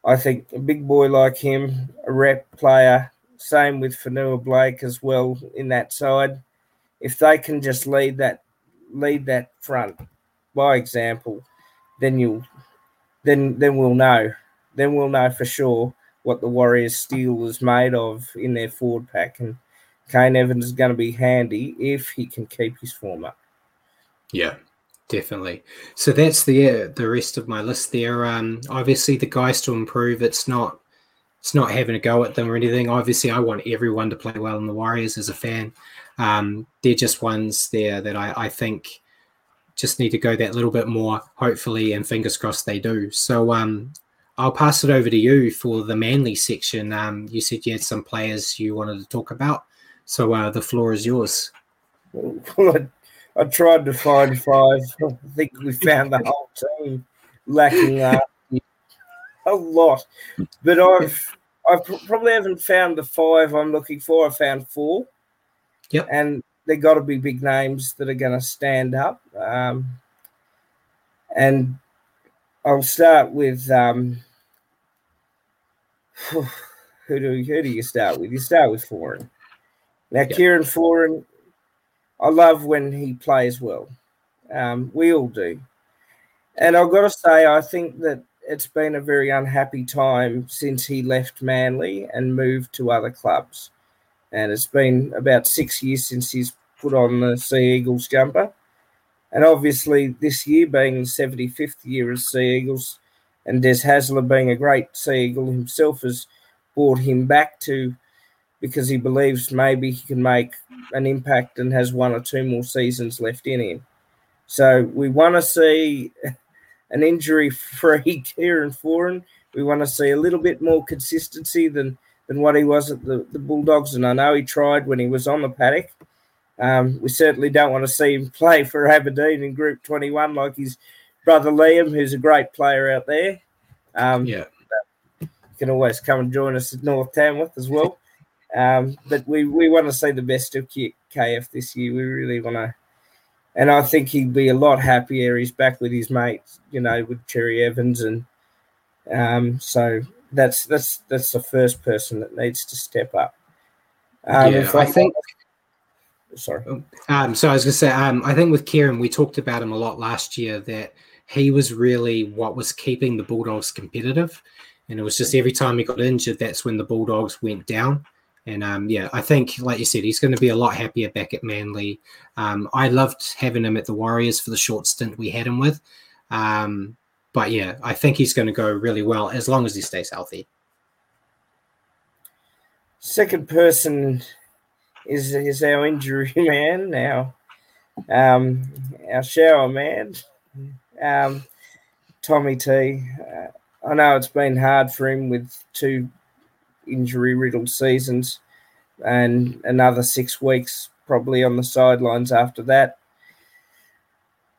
I think a big boy like him, a rep player, same with Fonua Blake as well in that side. If they can just lead that lead that front by example, then you'll then then we'll know. Then we'll know for sure what the Warriors steel is made of in their forward pack. And Kane Evans is going to be handy if he can keep his form up. Yeah, definitely. So that's the uh, the rest of my list there. Um, obviously, the guys to improve. It's not it's not having a go at them or anything. Obviously, I want everyone to play well in the Warriors as a fan. Um, they're just ones there that I, I think just need to go that little bit more, hopefully, and fingers crossed they do. So um, I'll pass it over to you for the Manly section. Um, you said you had some players you wanted to talk about, so uh, the floor is yours. Well, I, I tried to find five. I think we found the whole team lacking uh, a lot, but I've I probably haven't found the five I'm looking for. I found four. Yep, and they got to be big names that are going to stand up. Um, and I'll start with um, who do who do you start with? You start with Foran. Now, Yep. Kieran Foran, I love when he plays well. Um, we all do, and I've got to say, I think that it's been a very unhappy time since he left Manly and moved to other clubs. And it's been about six years since he's put on the Sea Eagles jumper. And obviously, this year being the 75th year as Sea Eagles, and Des Hasler being a great Sea Eagle himself, has brought him back to because he believes maybe he can make an impact and has one or two more seasons left in him. So we want to see an injury-free Kieran Foran. We want to see a little bit more consistency than than what he was at the, the Bulldogs. And I know he tried when he was on the paddock. Um, we certainly don't want to see him play for Aberdeen in Group 21 like his brother Liam, who's a great player out there. Um, yeah, You can always come and join us at North Tamworth as well. Um, but we, we want to see the best of KF this year. We really want to. And I think he'd be a lot happier. He's back with his mates, you know, with Cherry Evans, and um, so that's that's that's the first person that needs to step up. Um, yeah. if I think Sorry. Um, so I was going to say, um, I think with Kieran, we talked about him a lot last year that he was really what was keeping the Bulldogs competitive. And it was just every time he got injured, that's when the Bulldogs went down. And um, yeah, I think, like you said, he's going to be a lot happier back at Manly. Um, I loved having him at the Warriors for the short stint we had him with. Um, but yeah, I think he's going to go really well as long as he stays healthy. Second person is is our injury man now. Um, our shower man, um, Tommy T. Uh, I know it's been hard for him with two injury riddled seasons and another six weeks probably on the sidelines after that.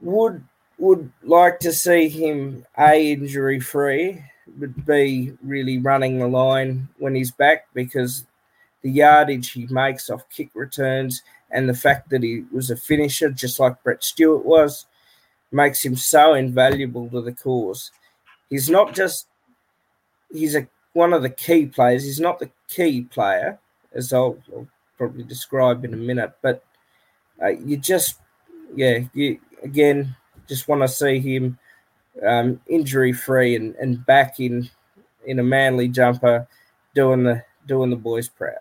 Would would like to see him a injury free, but b really running the line when he's back because the yardage he makes off kick returns and the fact that he was a finisher just like Brett Stewart was makes him so invaluable to the cause. He's not just he's a one of the key players. He's not the key player, as I'll, I'll probably describe in a minute. But uh, you just, yeah, you again just want to see him um, injury free and, and back in in a manly jumper, doing the doing the boys proud.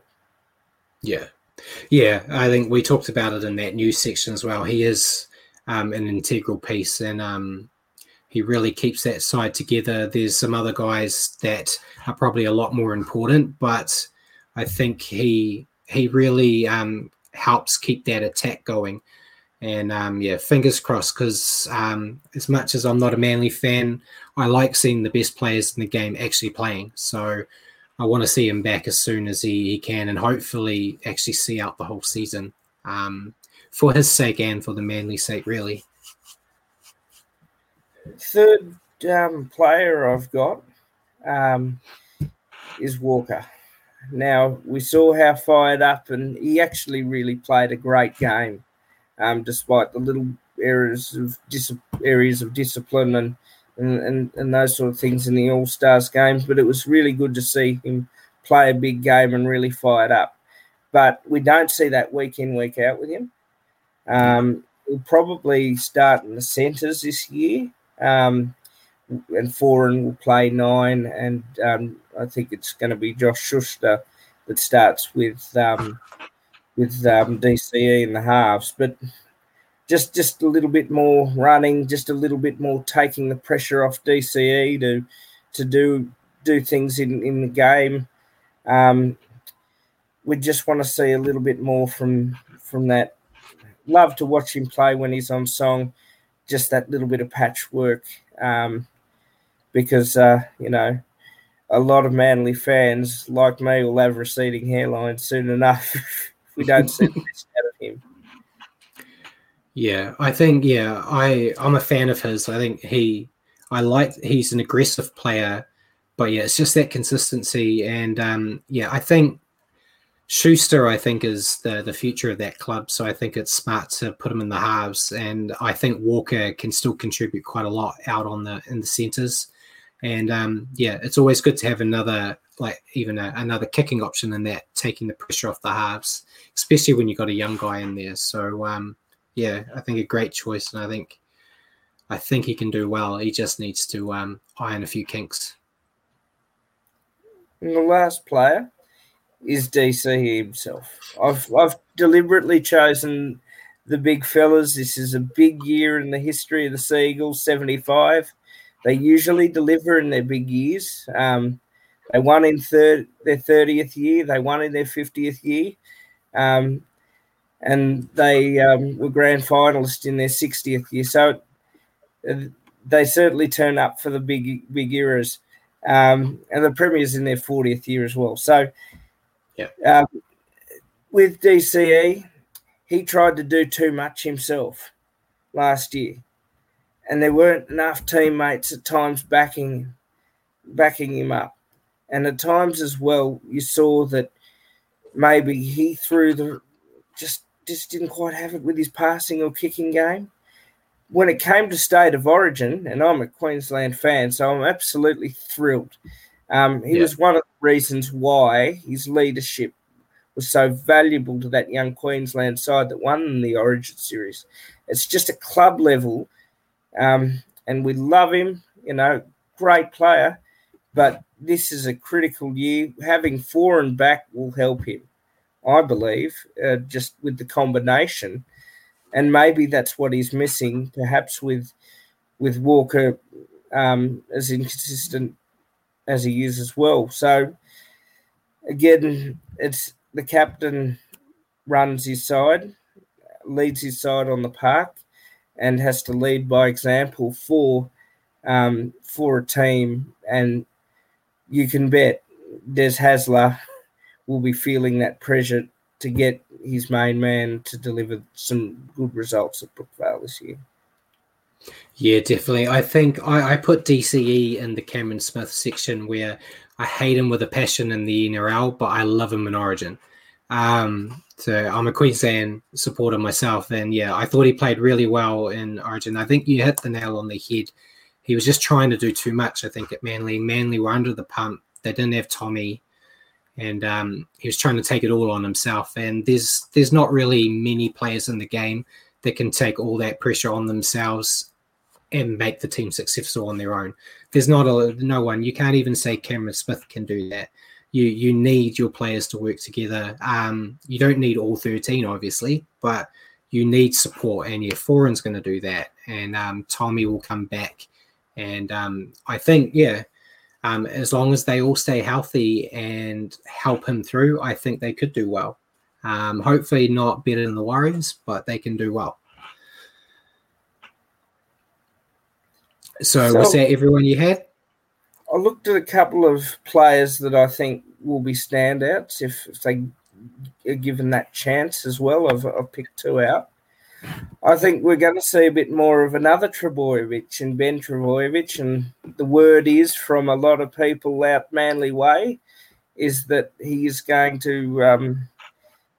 Yeah, yeah, I think we talked about it in that news section as well. He is um, an integral piece, and um, he really keeps that side together. There's some other guys that are probably a lot more important, but I think he he really um, helps keep that attack going. And um, yeah, fingers crossed. Because um, as much as I'm not a Manly fan, I like seeing the best players in the game actually playing. So I want to see him back as soon as he, he can, and hopefully actually see out the whole season um, for his sake and for the Manly sake, really. Third um, player I've got um, is Walker. Now we saw how fired up, and he actually really played a great game, um, despite the little areas of dis- areas of discipline and, and and and those sort of things in the All Stars games. But it was really good to see him play a big game and really fired up. But we don't see that week in week out with him. Um, he'll probably start in the centres this year. Um, and Foran will play nine, and um, I think it's going to be Josh Schuster that starts with um, with um, DCE in the halves. But just just a little bit more running, just a little bit more taking the pressure off DCE to to do do things in in the game. Um, we just want to see a little bit more from from that. Love to watch him play when he's on song just that little bit of patchwork um, because uh, you know a lot of Manly fans like me will have receding hairlines soon enough if we don't see the best out of him. Yeah, I think yeah, I I'm a fan of his. I think he I like he's an aggressive player, but yeah, it's just that consistency and um yeah, I think Schuster, I think, is the the future of that club. So I think it's smart to put him in the halves, and I think Walker can still contribute quite a lot out on the in the centres. And um, yeah, it's always good to have another like even a, another kicking option in that, taking the pressure off the halves, especially when you've got a young guy in there. So um, yeah, I think a great choice, and I think I think he can do well. He just needs to um, iron a few kinks. And the last player is DC himself. I've I've deliberately chosen the big fellas. This is a big year in the history of the Seagulls. Seventy five. They usually deliver in their big years. Um, they won in third their thirtieth year. They won in their fiftieth year, um, and they um, were grand finalists in their sixtieth year. So uh, they certainly turn up for the big big eras. Um, and the premiers in their 40th year as well. So yeah. Um, with DCE, he tried to do too much himself last year, and there weren't enough teammates at times backing backing him up, and at times as well, you saw that maybe he threw the just just didn't quite have it with his passing or kicking game. When it came to state of origin, and I'm a Queensland fan, so I'm absolutely thrilled um, he yeah. was one of the reasons why his leadership was so valuable to that young Queensland side that won the Origin series. It's just a club level, um, and we love him. You know, great player, but this is a critical year. Having Foran back will help him, I believe, uh, just with the combination, and maybe that's what he's missing. Perhaps with with Walker um, as inconsistent as he is as well. So again, it's the captain runs his side, leads his side on the park, and has to lead by example for um, for a team, and you can bet Des Hasler will be feeling that pressure to get his main man to deliver some good results at Brookvale this year. Yeah, definitely. I think I, I, put DCE in the Cameron Smith section where I hate him with a passion in the NRL, but I love him in Origin. Um, so I'm a Queensland supporter myself, and yeah, I thought he played really well in Origin. I think you hit the nail on the head. He was just trying to do too much. I think at Manly, Manly were under the pump. They didn't have Tommy and um, he was trying to take it all on himself. And there's there's not really many players in the game that can take all that pressure on themselves and make the team successful on their own. There's not a no one. You can't even say Cameron Smith can do that. You you need your players to work together. Um, you don't need all 13, obviously, but you need support, and your Foran's going to do that, and um, Tommy will come back, and um, I think yeah, um, as long as they all stay healthy and help him through, I think they could do well. Um, hopefully, not better than the Warriors, but they can do well. So, so was that everyone you had? I looked at a couple of players that I think will be standouts if, if they are given that chance as well. I've, I've picked two out. I think we're going to see a bit more of another Trbojevic and Ben Trbojevic. And the word is from a lot of people out Manly Way is that he is going to um,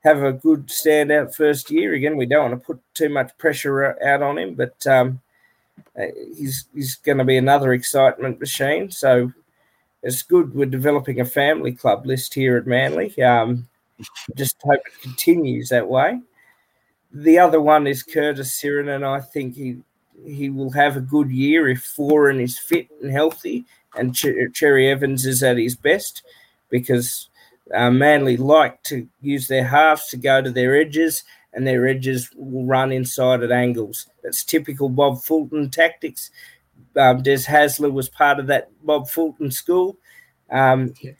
have a good standout first year. Again, we don't want to put too much pressure out on him, but um, uh, he's, he's going to be another excitement machine. So it's good we're developing a family club list here at Manly. Um, just hope it continues that way the other one is Curtis Sironen, and I think he he will have a good year if Foran is fit and healthy, and Ch- Cherry Evans is at his best, because uh, Manly like to use their halves to go to their edges, and their edges will run inside at angles. That's typical Bob Fulton tactics. Um, Des Hasler was part of that Bob Fulton school, um, yeah.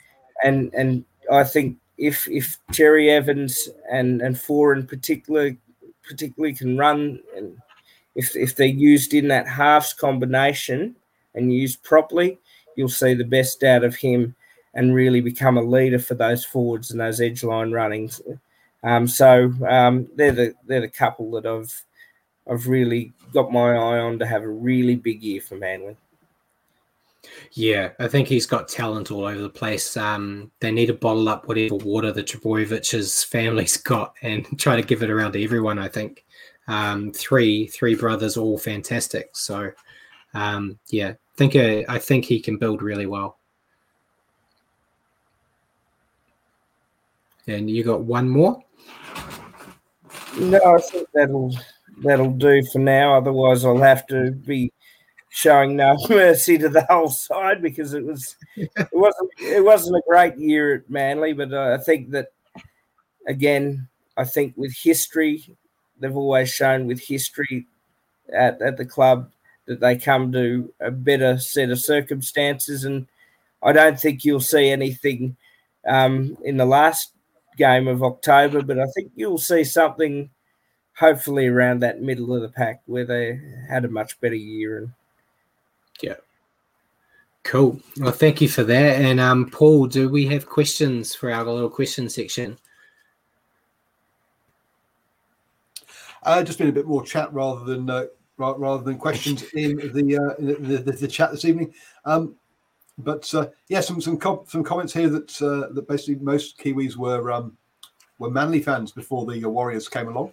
and and I think if if Cherry Evans and and Four in particular particularly can run and if if they're used in that halves combination and used properly, you'll see the best out of him and really become a leader for those forwards and those edge line runnings. Um, so um, they're the they're the couple that I've I've really got my eye on to have a really big year for Manly. Yeah, I think he's got talent all over the place. Um, they need to bottle up whatever water the Trbojevic's family's got and try to give it around to everyone. I think um, three three brothers, all fantastic. So um, yeah, think uh, I think he can build really well. And you got one more? No, I think that'll that'll do for now. Otherwise, I'll have to be showing no mercy to the whole side because it was it wasn't it wasn't a great year at Manly, but I think that again, I think with history, they've always shown with history at, at the club that they come to a better set of circumstances, and I don't think you'll see anything um, in the last game of October, but I think you'll see something hopefully around that middle of the pack where they had a much better year and yeah. Cool. Well, thank you for that. And um, Paul, do we have questions for our little question section? Uh, just been a bit more chat rather than uh, rather than questions in the, uh, the, the, the chat this evening. Um, but uh, yeah, some some com- some comments here that uh, that basically most Kiwis were um, were Manly fans before the Warriors came along.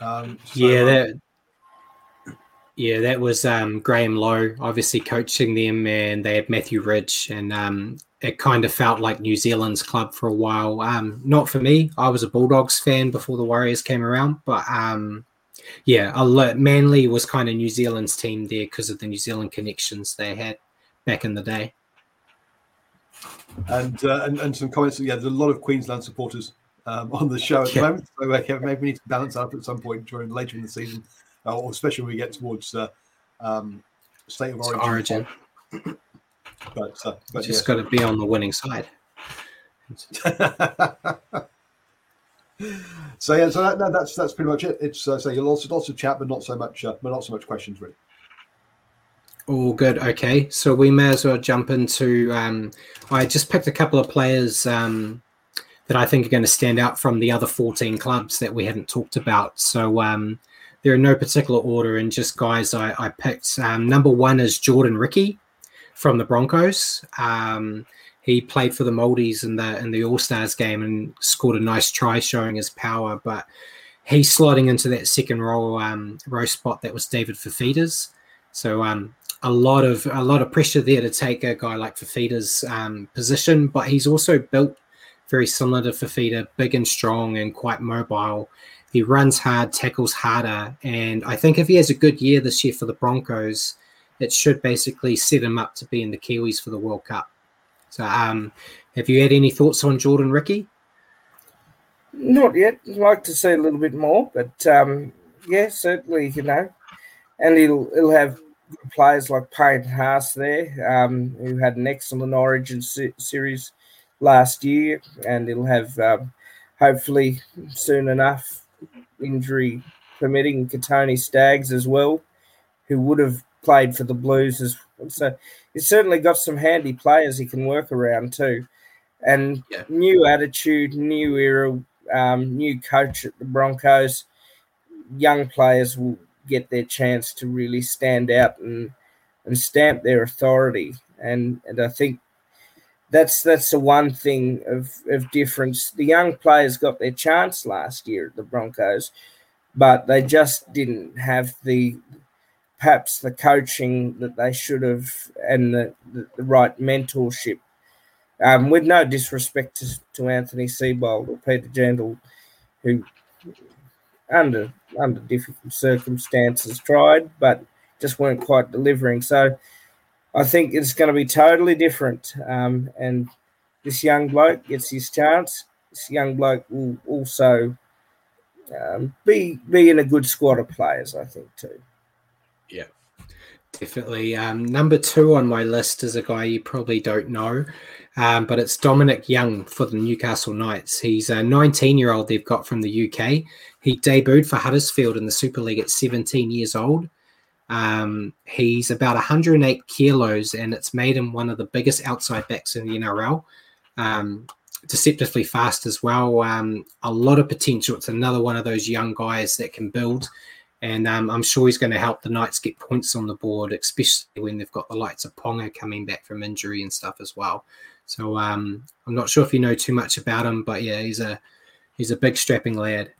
Um, so, yeah, uh, that yeah, that was um, Graham Lowe, obviously coaching them, and they had Matthew Ridge, and um, it kind of felt like New Zealand's club for a while. Um, not for me; I was a Bulldogs fan before the Warriors came around, but um, yeah, Manly was kind of New Zealand's team there because of the New Zealand connections they had back in the day. And uh, and, and some comments. Yeah, there's a lot of Queensland supporters um, on the show at the moment, so uh, maybe we need to balance up at some point during later in the season or especially when we get towards uh, um, state of origin. origin. but uh, but just got to be on the winning side. so yeah, so that, that's that's pretty much it. It's uh, so lots lots of chat, but not so much, uh, but not so much questions really. All good. Okay, so we may as well jump into. Um, I just picked a couple of players um, that I think are going to stand out from the other 14 clubs that we haven't talked about. So um, they're in no particular order, and just guys I, I picked. Um, number one is Jordan Riki from the Broncos. Um, he played for the Maldives in the in the All Stars game and scored a nice try, showing his power. But he's sliding into that second row um, row spot that was David Fifita's. So um, a lot of a lot of pressure there to take a guy like Fifita's um, position, but he's also built very similar to Fifita, big and strong and quite mobile. He runs hard, tackles harder, and I think if he has a good year this year for the Broncos, it should basically set him up to be in the Kiwis for the World Cup. So, um, have you had any thoughts on Jordan Riki? Not yet. I'd like to see a little bit more, but um, yeah, certainly, you know, and he'll he'll have players like Payne Haas there, um, who had an excellent Origin se- series last year, and he'll have um, hopefully soon enough injury permitting Kotoni Staggs as well, who would have played for the Blues as well. So he's certainly got some handy players he can work around too. And yeah. new attitude, new era, um, new coach at the Broncos. Young players will get their chance to really stand out and and stamp their authority. And and I think that's that's the one thing of, of difference. The young players got their chance last year at the Broncos, but they just didn't have the perhaps the coaching that they should have and the, the, the right mentorship. Um, with no disrespect to, to Anthony Seibold or Peter Gentle, who under under difficult circumstances tried, but just weren't quite delivering. So I think it's going to be totally different. Um, and this young bloke gets his chance. This young bloke will also um, be be in a good squad of players, I think, too. Yeah, definitely. Um, number two on my list is a guy you probably don't know, um, but it's Dominic Young for the Newcastle Knights. He's a 19 year old they've got from the UK. He debuted for Huddersfield in the Super League at 17 years old. Um, he's about 108 kilos, and it's made him one of the biggest outside backs in the NRL. Um, deceptively fast as well. Um, a lot of potential. It's another one of those young guys that can build, and um, I'm sure he's going to help the Knights get points on the board, especially when they've got the likes of Ponga coming back from injury and stuff as well. So um, I'm not sure if you know too much about him, but yeah, he's a he's a big strapping lad.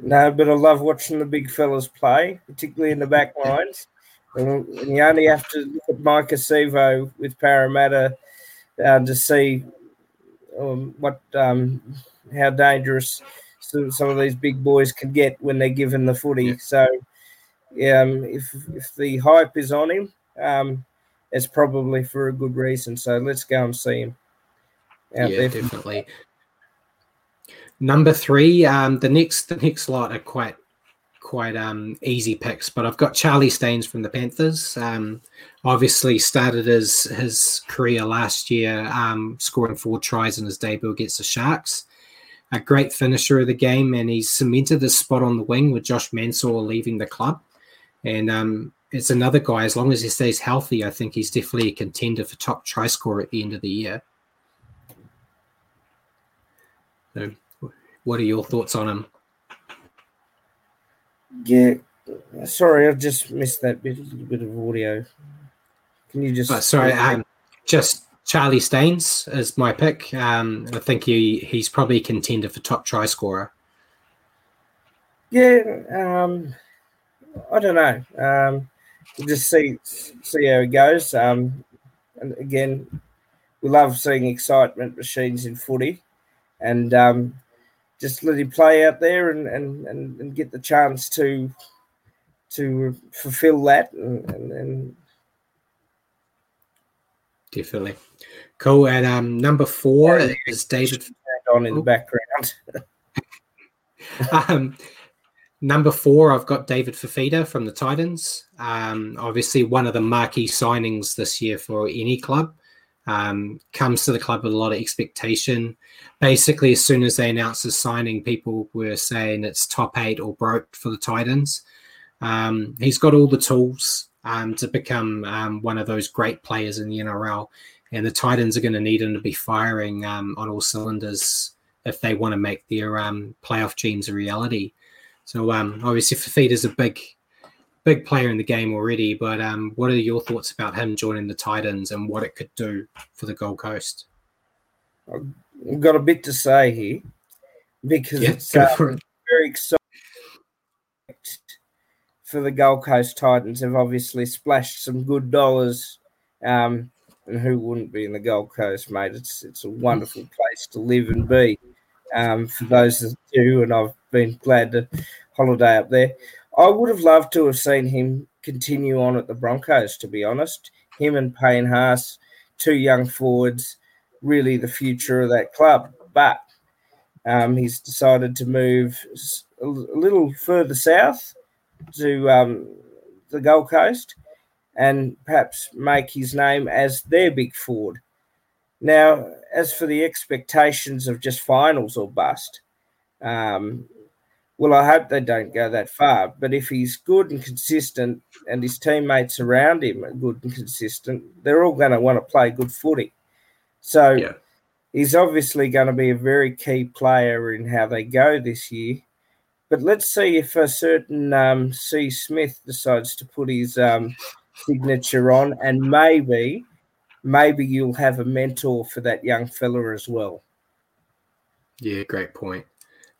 No, but I love watching the big fellas play, particularly in the back lines. And you only have to look at Maika Sivo with Parramatta uh, to see um, what um, how dangerous some, some of these big boys can get when they're given the footy. Yeah. So, um, if if the hype is on him, um, it's probably for a good reason. So let's go and see him. yeah, definitely. Number three, um, the next the next lot are quite quite um, easy picks, but I've got Charlie Staines from the Panthers. Um, obviously, started his his career last year, um, scoring four tries in his debut against the Sharks. A great finisher of the game, and he's cemented his spot on the wing with Josh Mansour leaving the club. And um, it's another guy. As long as he stays healthy, I think he's definitely a contender for top try scorer at the end of the year. So what are your thoughts on him? Yeah, sorry, I just missed that bit, bit of audio. Can you just? Oh, sorry, um, just Charlie Staines is my pick. Um, I think he he's probably a contender for top try scorer. Yeah, um, I don't know. Um, we'll just see see how it goes. Um, and again, we love seeing excitement machines in footy, and um, just let him play out there and, and, and, and get the chance to to fulfill that and, and, and definitely. Cool. And um number four yeah, is david on in the background. Um number four i've got david fifita from the titans. Um obviously one of the marquee signings this year for any club um, comes to the club with a lot of expectation. Basically, as soon as they announced his signing, people were saying it's top eight or broke for the Titans. Um, he's got all the tools. um, to become um, one of those great players in the NRL. And the Titans are going to need him to be firing um, on all cylinders if they want to make their um, playoff dreams a reality. So obviously, Fifita's a big, big player in the game already. But um, what are your thoughts about him joining the Titans and what it could do for the Gold Coast? I've got a bit to say here because Yeah, it's uh, it. very exciting for the Gold Coast Titans. Have obviously splashed some good dollars, um, and who wouldn't be in the Gold Coast, mate? It's it's a wonderful place to live and be. Um, for those that do, and I've been glad to holiday up there. I would have loved to have seen him continue on at the Broncos. To be honest, him and Payne Haas, two young forwards, really the future of that club. But um, he's decided to move a little further south to um, the Gold Coast and perhaps make his name as their big forward. Now, as for the expectations of just finals or bust, um, well, I hope they don't go that far. But if he's good and consistent and his teammates around him are good and consistent, they're all going to want to play good footy. So Yeah. he's obviously going to be a very key player in how they go this year. But let's see if a certain um, C. Smith decides to put his um, signature on, and maybe, maybe you'll have a mentor for that young fella as well. Yeah, great point.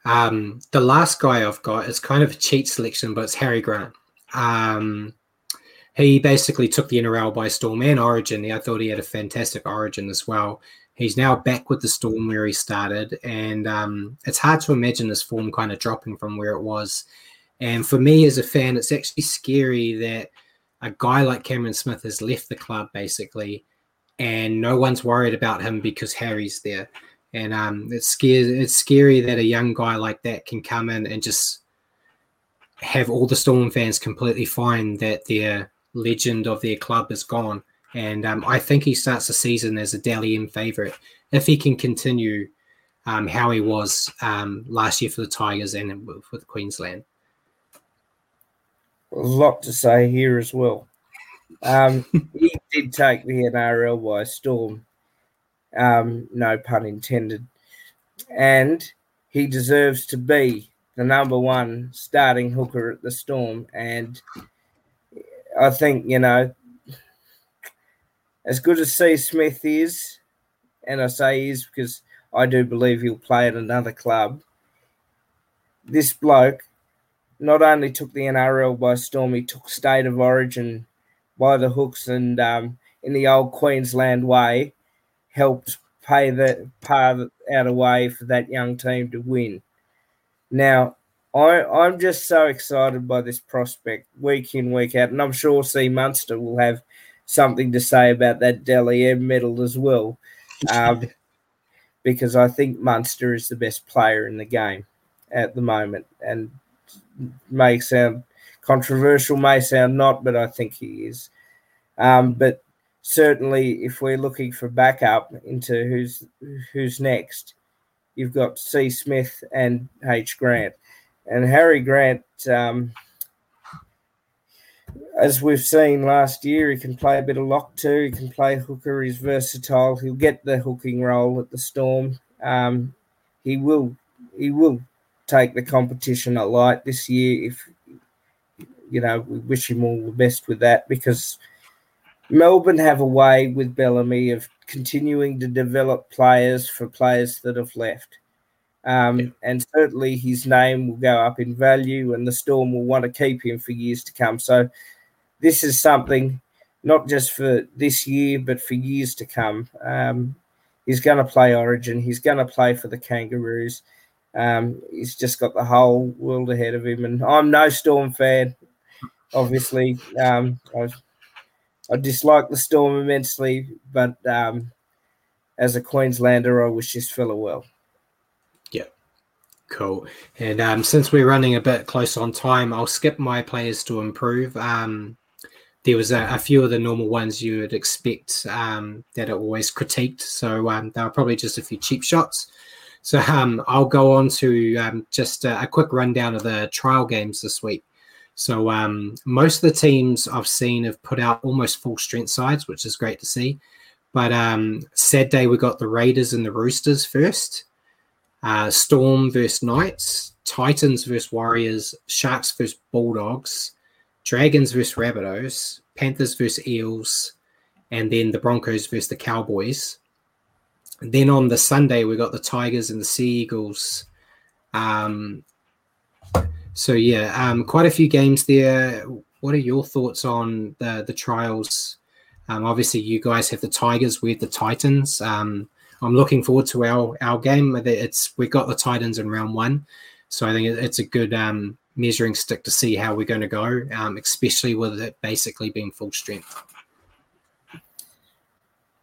Um, the last guy I've got is kind of a cheat selection, but it's Harry Grant. Um, he basically took the NRL by storm and Origin. I thought he had a fantastic Origin as well. He's now back with the Storm where he started, and um, it's hard to imagine this form kind of dropping from where it was. And for me as a fan, it's actually scary that a guy like Cameron Smith has left the club basically, and no one's worried about him because Harry's there and um, it's scary. It's scary that a young guy like that can come in and just have all the Storm fans completely fine that their legend of their club is gone. And um, I think he starts the season as a Dally M favourite if he can continue um, how he was um, last year for the Tigers and with, with Queensland. a lot to say here as well. Um, he did take the NRL by storm, um, no pun intended, and he deserves to be the number one starting hooker at the Storm. And I think you know, as good as C. Smith is, and I say is because I do believe he'll play at another club. This bloke not only took the NRL by storm, he took state of origin by the hooks and um, in the old Queensland way, helped pay the pave out a way for that young team to win. Now, I, I'm just so excited by this prospect week in, week out, and I'm sure C. Munster will have something to say about that Dally M medal as well, um, because I think Munster is the best player in the game at the moment, and may sound controversial, may sound not, but I think he is. Um, but certainly, if we're looking for backup into who's who's next, you've got C. Smith and H. Grant, and Harry Grant. Um, as we've seen last year, he can play a bit of lock too. He can play hooker. He's versatile. He'll get the hooking role at the Storm. Um, he will. He will take the competition at light this year. If you know, we wish him all the best with that because Melbourne have a way with Bellamy of continuing to develop players for players that have left. Um, Yeah. And certainly his name will go up in value, and the Storm will want to keep him for years to come. So, this is something not just for this year, but for years to come. Um, he's going to play Origin. He's going to play for the Kangaroos. Um, he's just got the whole world ahead of him, and I'm no Storm fan. Obviously, um, I, I dislike the Storm immensely, but um, as a Queenslander, I wish this fella well. Yeah, cool. And um, since we're running a bit close on time, I'll skip my players to improve. Um, there was a, a few of the normal ones you would expect um, that are always critiqued. So um, they were probably just a few cheap shots. So um, I'll go on to um, just a, a quick rundown of the trial games this week. So um, most of the teams I've seen have put out almost full strength sides, which is great to see. But um, day, we got the Raiders and the Roosters first. Uh, Storm versus Knights, Titans versus Warriors, Sharks versus Bulldogs, Dragons versus Rabbitohs, Panthers versus Eels, and then the Broncos versus the Cowboys. Then on the Sunday we got the Tigers and the Sea Eagles. Um, so yeah, um, quite a few games there. What are your thoughts on the the trials? Um, obviously, you guys have the Tigers with the Titans. Um, I'm looking forward to our our game. It's we got the Titans in round one, so I think it's a good um, measuring stick to see how we're going to go, um, especially with it basically being full strength.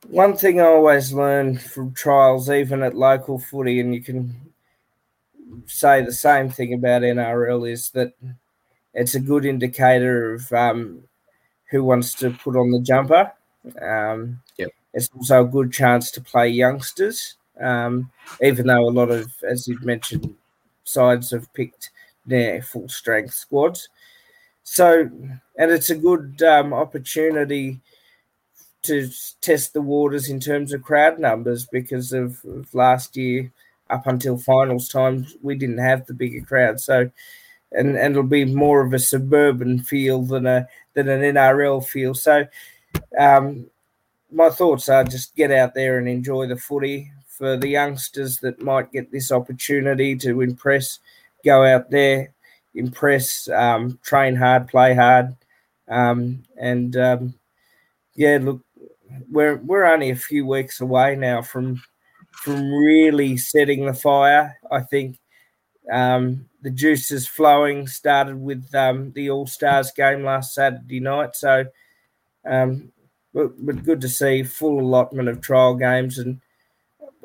One thing I always learn from trials, even at local footy, and you can say the same thing about NRL, is that it's a good indicator of um, who wants to put on the jumper. Um, yep. It's also a good chance to play youngsters, um, even though a lot of, as you've mentioned, sides have picked their full strength squads. So, and it's a good um, opportunity to test the waters in terms of crowd numbers because of, of, last year up until finals time we didn't have the bigger crowd. So and and it'll be more of a suburban feel than a than an NRL feel. So um, my thoughts are just get out there and enjoy the footy. For the youngsters that might get this opportunity to impress go out there impress um, train hard play hard. Um, and um, yeah look we're we're only a few weeks away now from from really setting the fire. I think um, the juice is flowing. Started with um, the All Stars game last Saturday night, so um, but, but good to see full allotment of trial games. And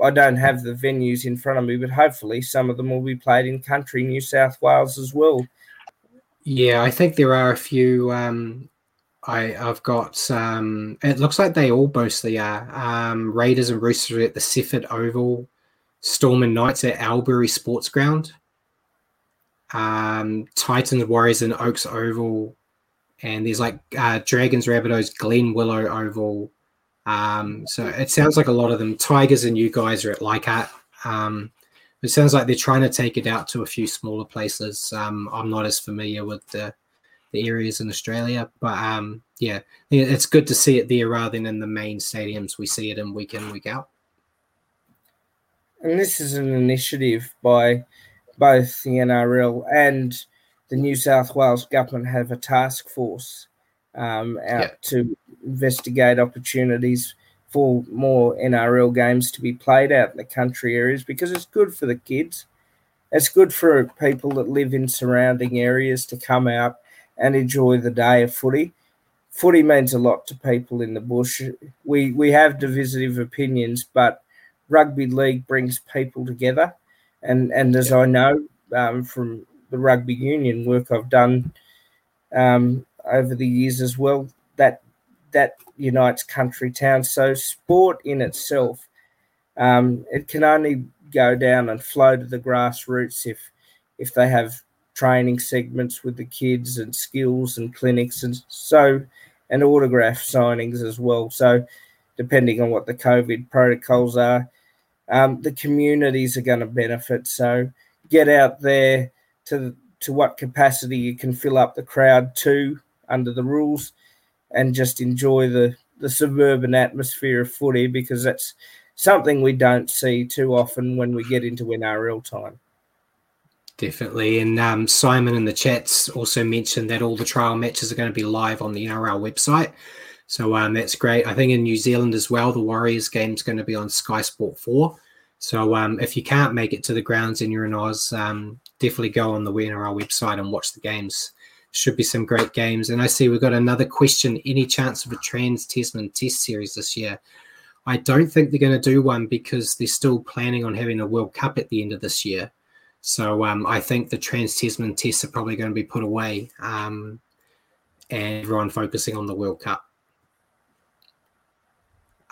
I don't have the venues in front of me, but hopefully some of them will be played in country New South Wales as well. Yeah, I think there are a few um, I I've got um it looks like they all mostly are. Um Raiders and Roosters at the Seiffert Oval, Storm and Knights at Albury Sports Ground. Um Titans Warriors and Oakes Oval. And there's like uh, Dragons Rabbitohs Glen Willow Oval. Um so it sounds like a lot of them. Tigers and you guys are at Leichhardt. Um it sounds like they're trying to take it out to a few smaller places. Um, I'm not as familiar with the the areas in Australia. But um, yeah, it's good to see it there rather than in the main stadiums. We see it in week in, week out. And this is an initiative by both the NRL and the New South Wales government have a task force um, out yeah. to investigate opportunities for more NRL games to be played out in the country areas because it's good for the kids. It's good for people that live in surrounding areas to come out and enjoy the day of footy. Footy means a lot to people in the bush. We we have divisive opinions, but rugby league brings people together, and and as I know um, from the rugby union work I've done um, over the years as well, that that unites country towns. So sport in itself, um, it can only go down and flow to the grassroots if if they have training segments with the kids and skills and clinics and so and autograph signings as well. So depending on what the COVID protocols are, um, the communities are going to benefit. So get out there to to what capacity you can fill up the crowd to under the rules, and just enjoy the the suburban atmosphere of footy because that's something we don't see too often when we get into NRL time. Definitely. And um, Simon in the chats also mentioned that all the trial matches are going to be live on the NRL website. So um, that's great. I think in New Zealand as well, the Warriors game is going to be on Sky Sport 4. So um, if you can't make it to the grounds and you're in Oz, um, definitely go on the NRL website and watch the games. Should be some great games. And I see we've got another question. Any chance of a trans Tasman test series this year? I don't think they're going to do one because they're still planning on having a World Cup at the end of this year. So um, I think the trans Tasman tests are probably going to be put away um, and everyone focusing on the World Cup.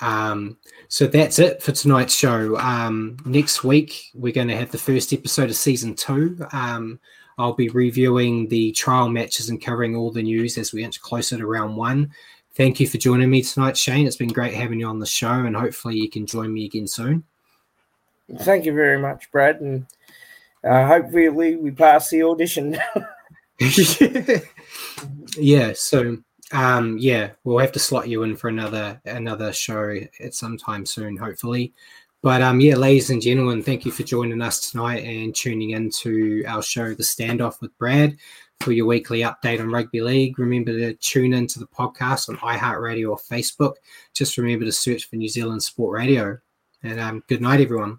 Um, so that's it for tonight's show. Um, next week, we're going to have the first episode of season two. Um, I'll be reviewing the trial matches and covering all the news as we inch closer to round one. Thank you for joining me tonight, Shane. It's been great having you on the show, and hopefully you can join me again soon. Thank you very much, Brad, and uh, hopefully we pass the audition. yeah. So, um, yeah, we'll have to slot you in for another another show at some time soon, hopefully. But um, yeah, ladies and gentlemen, thank you for joining us tonight and tuning into our show, The Standoff with Brad, for your weekly update on rugby league. Remember to tune into the podcast on iHeartRadio or Facebook. Just remember to search for New Zealand Sport Radio. And um, good night, everyone.